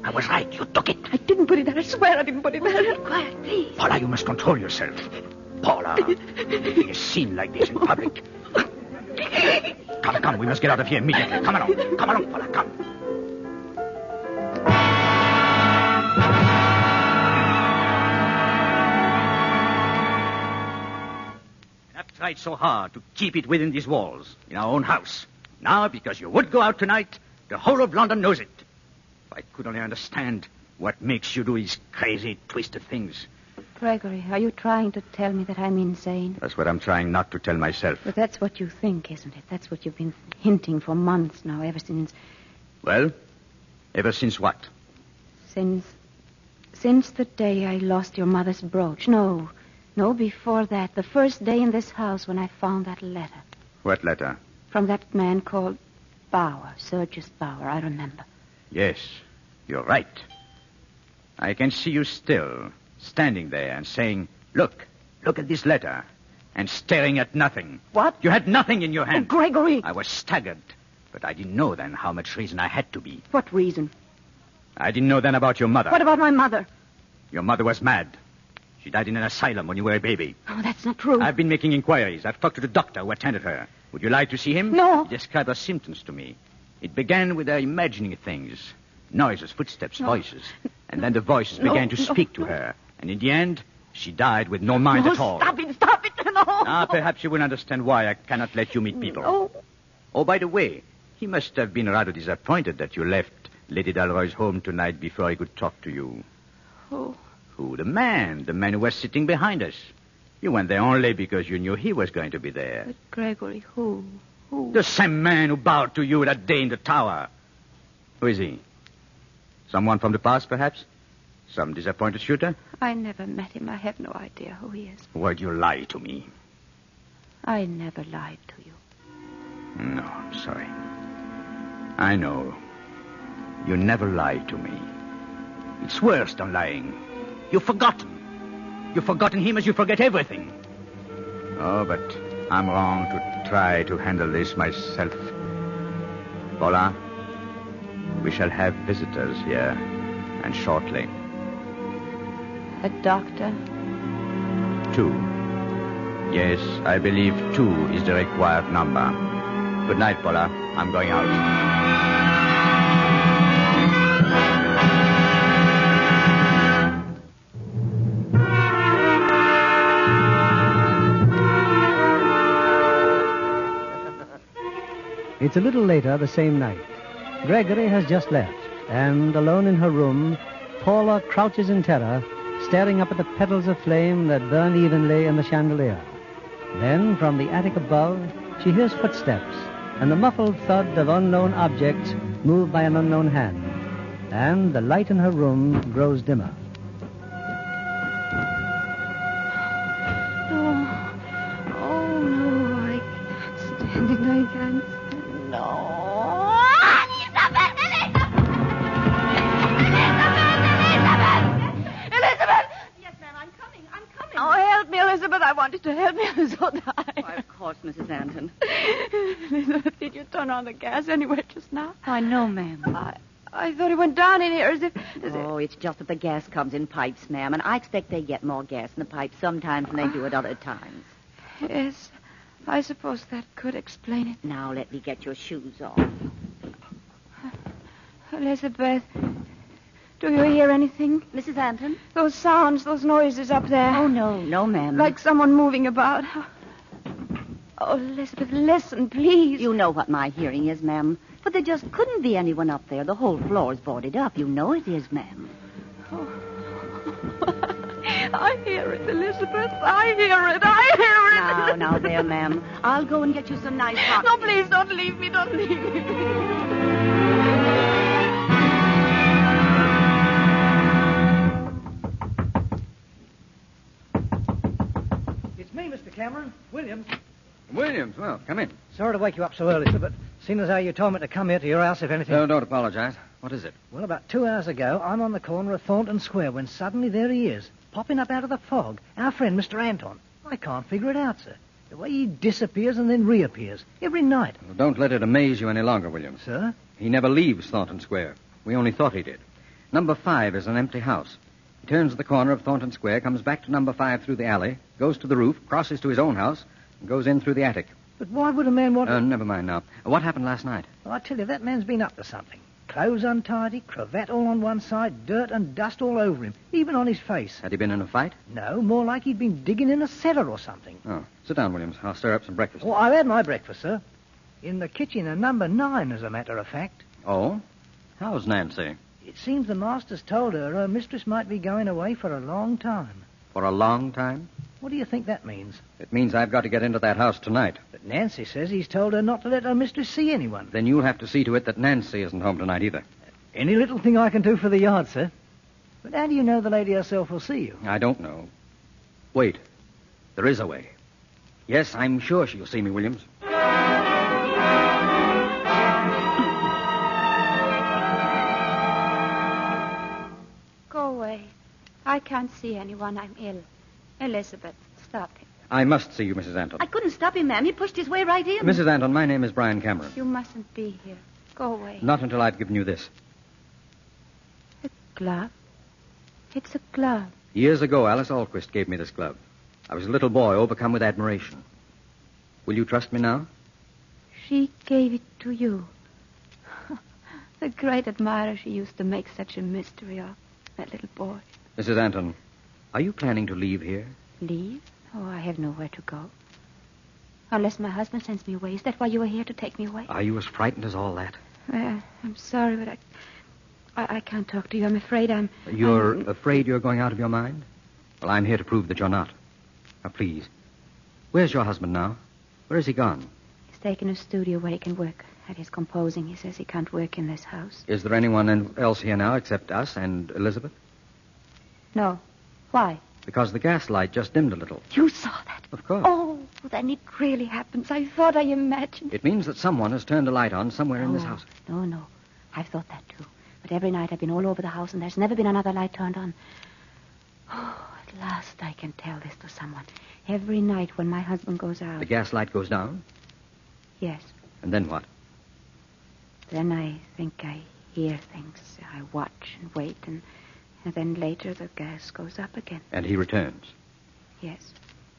I was right. You took it. I didn't put it there. I swear I didn't put it there. Quiet, please. Paula, you must control yourself. Paula, making a scene like this in public. Come, come, we must get out of here immediately. Come along. Come along, Paula, come. I've tried so hard to keep it within these walls, in our own house. Now, because you would go out tonight, the whole of London knows it. If I could only understand what makes you do these crazy, twisted things. Gregory, are you trying to tell me that I'm insane? That's what I'm trying not to tell myself. But that's what you think, isn't it? That's what you've been hinting for months now, ever since. Well, ever since what? Since. Since the day I lost your mother's brooch. No. No, before that. The first day in this house when I found that letter. What letter? From that man called Bauer, Sergius Bauer, I remember. Yes, you're right. I can see you still, standing there and saying, Look, look at this letter. and staring at nothing. What? You had nothing in your oh, hand. Oh, Gregory. I was staggered, but I didn't know then how much reason I had to be. What reason? I didn't know then about your mother. What about my mother? Your mother was mad. She died in an asylum when you were a baby. Oh, that's not true. I've been making inquiries. I've talked to the doctor who attended her. Would you like to see him? No. He described her symptoms to me. It began with her imagining things noises, footsteps, No. voices. And then the voices No, began to no, speak to her. And in the end, she died with no mind at all. Stop it, stop it. No. Ah, perhaps you will understand why I cannot let you meet people. Oh, by the way, he must have been rather disappointed that you left Lady Dalroy's home tonight before he could talk to you. Who? Who? The man. The man who was sitting behind us. You went there only because you knew he was going to be there. But Gregory, who? Who? The same man who bowed to you that day in the tower. Who is he? Someone from the past, perhaps? Some disappointed shooter? I never met him. I have no idea who he is. Why'd you lie to me? I never lied to you. No, I'm sorry. I know. You never lied to me. It's worse than lying. You've forgotten. You've forgotten him as you forget everything. Oh, but I'm wrong to try to handle this myself. Paula, we shall have visitors here, and shortly. A doctor? Two. Yes, I believe two is the required number. Good night, Paula. I'm going out. It's a little later the same night. Gregory has just left, and alone in her room, Paula crouches in terror, staring up at the petals of flame that burn evenly in the chandelier. Then, from the attic above, she hears footsteps and the muffled thud of unknown objects moved by an unknown hand. And the light in her room grows dimmer. Just now? Why, no, ma'am. I, I thought it went down in here as if... As if Oh, it's just that the gas comes in pipes, ma'am, and I expect they get more gas in the pipes sometimes than they do at other times. Yes, I suppose that could explain it. Now let me get your shoes off. Elizabeth, do you hear anything? Mrs. Anton? Those sounds, those noises up there. Oh, no, no, ma'am. Like someone moving about. Oh, Elizabeth, listen, please. You know what my hearing is, ma'am. But there just couldn't be anyone up there. The whole floor's boarded up. You know it is, ma'am. Oh. <laughs> I hear it, Elizabeth. I hear it. I hear it. Now, now, there, ma'am. I'll go and get you some nice <laughs> hot. No, please don't leave me. Don't leave me. It's me, Mr. Cameron. Williams. Williams, well, come in. Sorry to wake you up so early, sir, but seeing as how you told me to come here to your house, if anything. No, don't apologize. What is it? Well, about two hours ago, I'm on the corner of Thornton Square when suddenly there he is, popping up out of the fog. Our friend, Mr. Anton. I can't figure it out, sir. The way he disappears and then reappears every night. Well, don't let it amaze you any longer, Williams. Sir? He never leaves Thornton Square. We only thought he did. Number five is an empty house. He turns the corner of Thornton Square, comes back to number five through the alley, goes to the roof, crosses to his own house, and goes in through the attic. But why would a man want Uh, to... never mind now. What happened last night? Well, I tell you, that man's been up to something. Clothes untidy, cravat all on one side, dirt and dust all over him, even on his face. Had he been in a fight? No, more like he'd been digging in a cellar or something. Oh, sit down, Williams. I'll stir up some breakfast. Oh, I've had my breakfast, sir. In the kitchen at number nine, as a matter of fact. Oh? How's Nancy? It seems the master's told her her mistress might be going away for a long time. For a long time? What do you think that means? It means I've got to get into that house tonight. But Nancy says he's told her not to let her mistress see anyone. Then you'll have to see to it that Nancy isn't home tonight either. Any little thing I can do for the yard, sir. But how do you know the lady herself will see you? I don't know. Wait. There is a way. Yes, I'm sure she'll see me, Williams. Go away. I can't see anyone. I'm ill. Elizabeth, stop him. I must see you, Mrs. Anton. I couldn't stop him, ma'am. He pushed his way right in. Mrs. Anton, my name is Brian Cameron. You mustn't be here. Go away. Not until I've given you this. A glove? It's a glove. Years ago, Alice Alquist gave me this glove. I was a little boy, overcome with admiration. Will you trust me now? She gave it to you. <laughs> the great admirer she used to make such a mystery of. That little boy. Mrs. Anton, are you planning to leave here? Leave? Oh, I have nowhere to go. Unless my husband sends me away. Is that why you were here to take me away? Are you as frightened as all that? Uh, I'm sorry, but I, I, I can't talk to you. I'm afraid I'm. You're I'm- afraid you're going out of your mind? Well, I'm here to prove that you're not. Now, please. Where's your husband now? Where has he gone? He's taken a studio where he can work at his composing. He says he can't work in this house. Is there anyone else here now except us and Elizabeth? No. Why? Because the gas light just dimmed a little. You saw that? Of course. Oh, then it really happens. I thought I imagined. It means that someone has turned a light on somewhere in this Oh, house. No, no. I've thought that too. But every night I've been all over the house and there's never been another light turned on. Oh, at last I can tell this to someone. Every night when my husband goes out. The gas light goes down, Yes. and then what? Then I think I hear things. I watch and wait, and, and then later the gas goes up again. And he returns. Yes.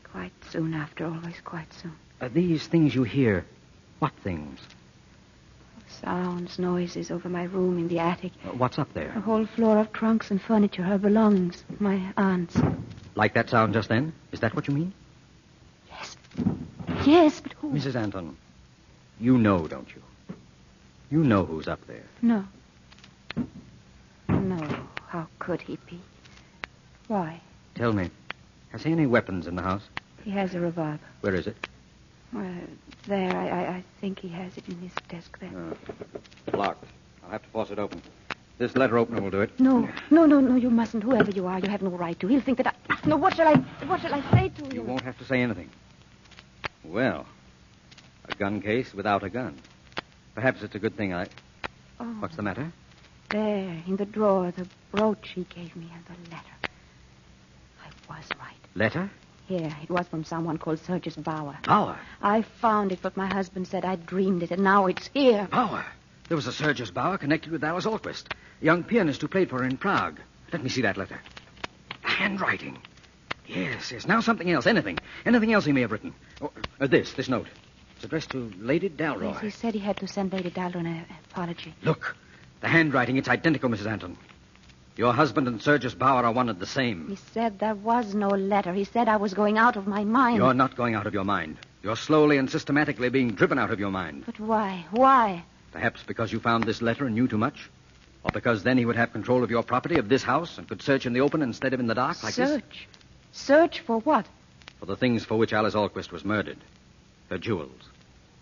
Quite soon after, always quite soon. Are these things you hear, what things? Sounds, noises over my room in the attic. Uh, What's up there? A whole floor of trunks and furniture, her belongings, my aunt's. Like that sound just then? Is that what you mean? Yes, Yes, but who? Mrs. Anton, you know, don't you? You know who's up there. No. How could he be? Why? Tell me, has he any weapons in the house? He has a revolver. Where is it? Uh, there, I, I, I think he has it in his desk there. Locked. I'll have to force it open. This letter opener will do it. No, no, no, no, you mustn't. Whoever you are, you have no right to. He'll think that I. No, what shall I. What shall I say to you? You won't have to say anything. Well, a gun case without a gun. Perhaps it's a good thing I. Oh, What's the matter? There, in the drawer, the brooch he gave me and the letter. I was right. Letter? Here, it was from someone called Sergius Bauer. Bauer. I found it, but my husband said I dreamed it, and now it's here. Bauer. There was a Sergius Bauer connected with Alice Alquist, a young pianist who played for her in Prague. Let me see that letter. Handwriting. Yes, yes. Now something else. Anything. Anything else he may have written. Oh, uh, this, this note. It's addressed to Lady Dalroy. Yes, he said he had to send Lady Dalroy an apology. Look, the handwriting, it's identical, Mrs. Anton. Your husband and Sergius Bauer are one and the same. He said there was no letter. He said I was going out of my mind. You're not going out of your mind. You're slowly and systematically being driven out of your mind. But why? Why? Perhaps because you found this letter and knew too much. Or because then he would have control of your property, of this house, and could search in the open instead of in the dark like this. Search. Search for what? For the things for which Alice Alquist was murdered. Her jewels.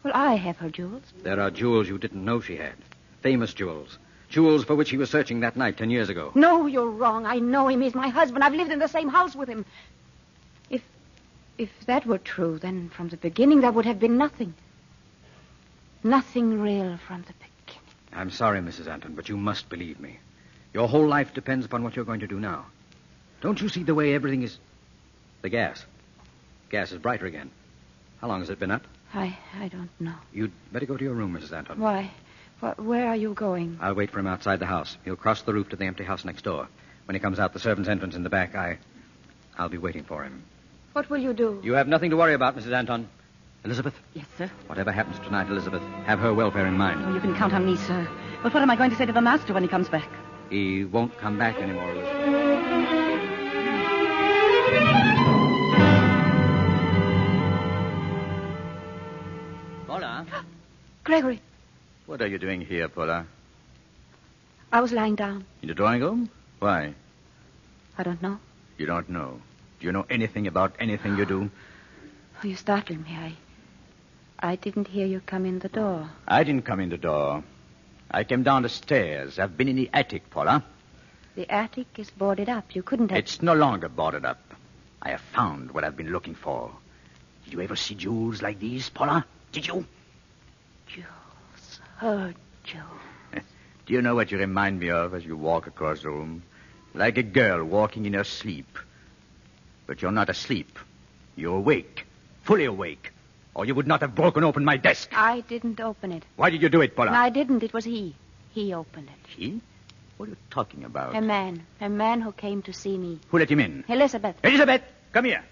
Well, I have her jewels. There are jewels you didn't know she had. Famous jewels. Jewels for which he was searching that night ten years ago. No, you're wrong. I know him. He's my husband. I've lived in the same house with him. If if that were true, then from the beginning there would have been nothing. Nothing real from the beginning. I'm sorry, Mrs. Anton, but you must believe me. Your whole life depends upon what you're going to do now. Don't you see the way everything is. The gas. Gas is brighter again. How long has it been up? I I don't know. You'd better go to your room, Mrs. Anton. Why? Wh- where are you going? I'll wait for him outside the house. He'll cross the roof to the empty house next door. When he comes out the servant's entrance in the back, I. I'll be waiting for him. What will you do? You have nothing to worry about, Mrs. Anton. Elizabeth, Yes, sir. whatever happens tonight, Elizabeth, have her welfare in mind. Oh, you can count on me, sir. But what am I going to say to the master when he comes back? He won't come back anymore, Elizabeth. <gasps> Paula? Gregory, What are you doing here, Paula? I was lying down. In the drawing room? Why? I don't know. You don't know. Do you know anything about anything you do? <sighs> Oh, you startled me. I I didn't hear you come in the door. I didn't come in the door. I came down the stairs. I've been in the attic, Paula. The attic is boarded up. You couldn't have. It's no longer boarded up. I have found what I've been looking for. Did you ever see jewels like these, Paula? Did you? Jules. Oh, Joe. <laughs> Do you know what you remind me of as you walk across the room? Like a girl walking in her sleep. But you're not asleep. You're awake, fully awake, or you would not have broken open my desk. I didn't open it. Why did you do it, Paula? I didn't. It was he. He opened it. He? What are you talking about? A man. A man who came to see me. Who let him in? Elizabeth. Elizabeth, come here.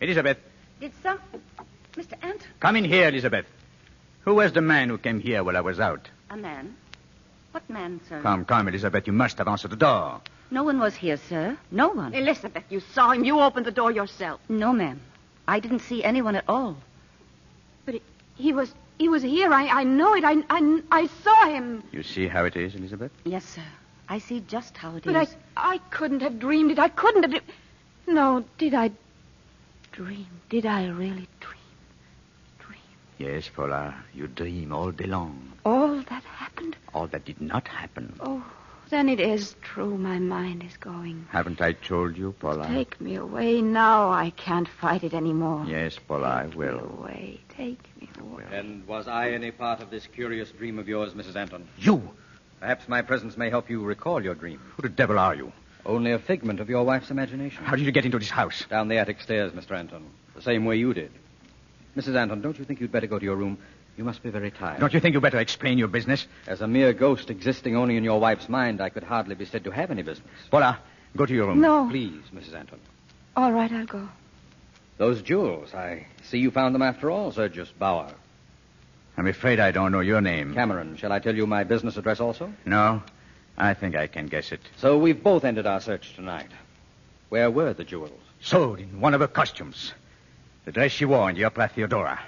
Elizabeth, Did some... Mr. Ant? come in here, Elizabeth. Who was the man who came here while I was out? A man? What man, sir? Come, come, Elizabeth. You must have answered the door. No one was here, sir. No one. Elizabeth, you saw him. You opened the door yourself. No, ma'am. I didn't see anyone at all. But he, he was he was here. I, I know it. I, I, I saw him. You see how it is, Elizabeth? Yes, sir. I see just how it is. But I I couldn't have dreamed it. I couldn't have. No, did I dream? Did I really dream? Yes, Paula. You dream all day long. All that happened? All that did not happen. Oh, then it is true. My mind is going. Haven't I told you, Paula? Take me away now. I can't fight it anymore. Yes, Paula, I will. Away. Take me away. And was I any part of this curious dream of yours, Mrs. Anton? You? Perhaps my presence may help you recall your dream. Who the devil are you? Only a figment of your wife's imagination. How did you get into this house? Down the attic stairs, Mr. Anton. The same way you did. Mrs. Anton, don't you think you'd better go to your room? You must be very tired. Don't you think you'd better explain your business? As a mere ghost existing only in your wife's mind, I could hardly be said to have any business. Paula, go to your room. No. Please, Mrs. Anton. All right, I'll go. Those jewels, I see you found them after all, Sergius Bauer. I'm afraid I don't know your name. Cameron, shall I tell you my business address also? No, I think I can guess it. So we've both ended our search tonight. Where were the jewels? Sold in one of her costumes. The dress she wore in Opera Theodora.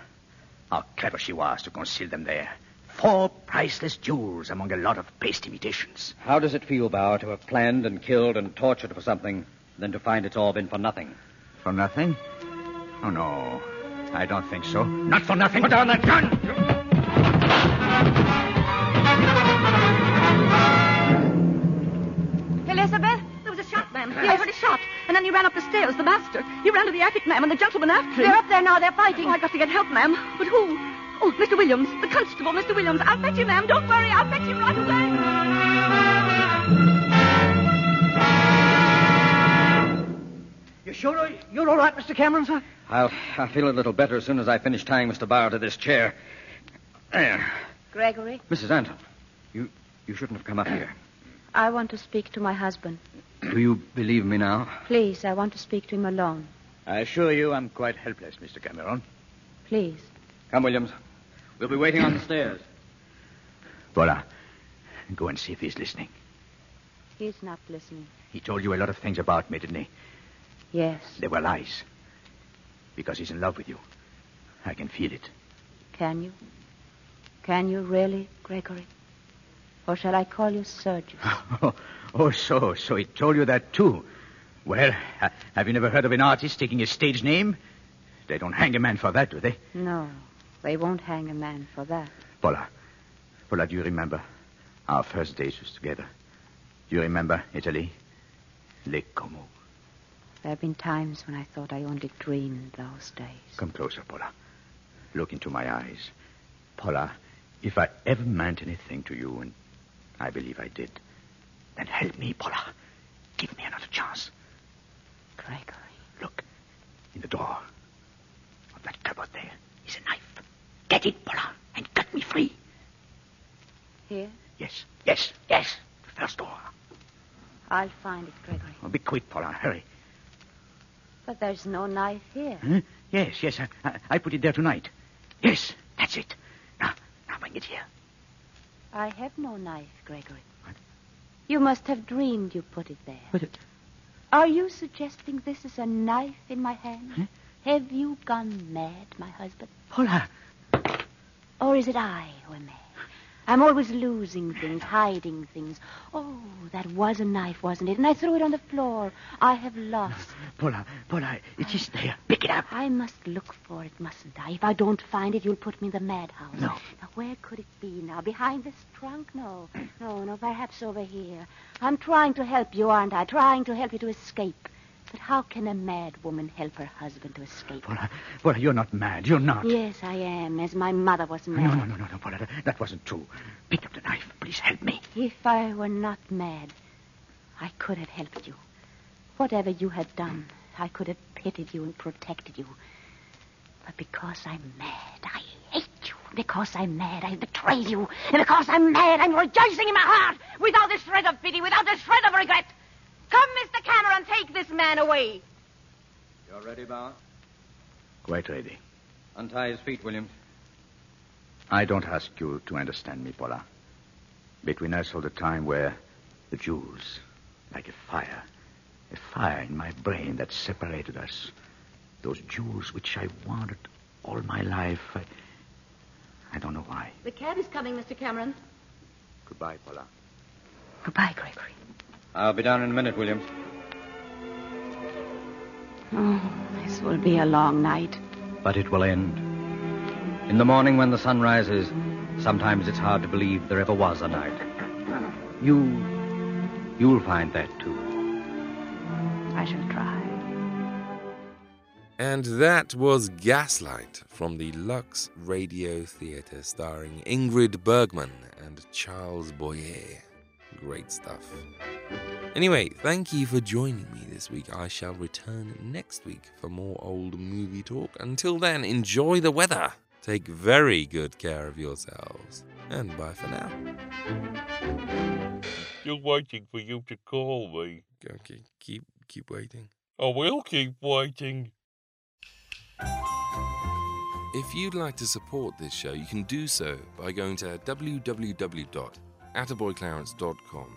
How clever she was to conceal them there. Four priceless jewels among a lot of paste imitations. How does it feel, Bauer, to have planned and killed and tortured for something, then to find it's all been for nothing? For nothing? Oh, no. I don't think so. Not for nothing. Put down that gun! Then he ran up the stairs, the master. He ran to the attic, ma'am, and the gentleman after him. They're up there now. They're fighting. Oh, I've got to get help, ma'am. But who? Oh, Mr. Williams. The constable, Mr. Williams. I'll fetch him, ma'am. Don't worry. I'll fetch him right away. You sure you're all right, Mr. Cameron, sir? I'll, I'll feel a little better as soon as I finish tying Mr. Bauer to this chair. There. Gregory, Mrs. Anton, you, you shouldn't have come up here. I want to speak to my husband. Do you believe me now? Please, I want to speak to him alone. I assure you I'm quite helpless, Mr. Cameron. Please. Come, Williams. We'll be waiting on the stairs. Paula, go and see if he's listening. He's not listening. He told you a lot of things about me, didn't he? Yes. They were lies. Because he's in love with you. I can feel it. Can you? Can you really, Gregory? Or shall I call you Sergius? <laughs> Oh, oh, so, so he told you that too. Well, ha- have you never heard of an artist taking a stage name? They don't hang a man for that, do they? No, they won't hang a man for that. Paula, Paula, do you remember our first days was together? Do you remember Italy? Lake Como. There have been times when I thought I only dreamed those days. Come closer, Paula. Look into my eyes. Paula, if I ever meant anything to you, and I believe I did, then help me, Paula. Give me another chance. Gregory. Look, in the door of that cupboard there is a knife. Get it, Paula, and cut me free. Here? Yes, yes, yes. The first door. I'll find it, Gregory. Oh, be quick, Paula. Hurry. But there's no knife here. Huh? Yes, yes. I, I, I put it there tonight. Yes, that's it. Now, now bring it here. I have no knife, Gregory. You must have dreamed you put it there. But it... Are you suggesting this is a knife in my hand? Have you gone mad, my husband? Paula. Or is it I who am mad? I'm always losing things, hiding things. Oh, that was a knife, wasn't it? And I threw it on the floor. I have lost. Paula, Paula, it is there. Pick it up. I must look for it, mustn't I? If I don't find it, you'll put me in the madhouse. No. Now, where could it be now? Behind this trunk? No. No, no, perhaps over here. I'm trying to help you, aren't I? Trying to help you to escape. But how can a mad woman help her husband to escape? Paula, Paula, you're not mad. You're not. Yes, I am, as my mother was mad. No, no, no, no, no, Paula. That, wasn't true. Pick up the knife. Please help me. If I were not mad, I could have helped you. Whatever you had done, I could have pitied you and protected you. But because I'm mad, I hate you. Because I'm mad, I betray you. And because I'm mad, I'm rejoicing in my heart without a shred of pity, without a shred of regret. Come, Mr. Cameron, take this man away. You're ready, Bauer? Quite ready. Untie his feet, Williams. I don't ask you to understand me, Paula. Between us all the time were the Jews, like a fire. A fire in my brain that separated us. Those Jews which I wanted all my life. I, I don't know why. The cab is coming, Mr. Cameron. Goodbye, Paula. Goodbye, Gregory. I'll be down in a minute, Williams. Oh, this will be a long night. But it will end. In the morning when the sun rises, sometimes it's hard to believe there ever was a night. You. You'll find that too. I shall try. And that was Gaslight from the Lux Radio Theatre, starring Ingrid Bergman and Charles Boyer. Great stuff. Anyway, thank you for joining me this week. I shall return next week for more old movie talk. Until then, enjoy the weather. Take very good care of yourselves. And bye for now. Still waiting for you to call me. Okay, keep keep waiting. I will keep waiting. If you'd like to support this show, you can do so by going to www.attaboyclarence.com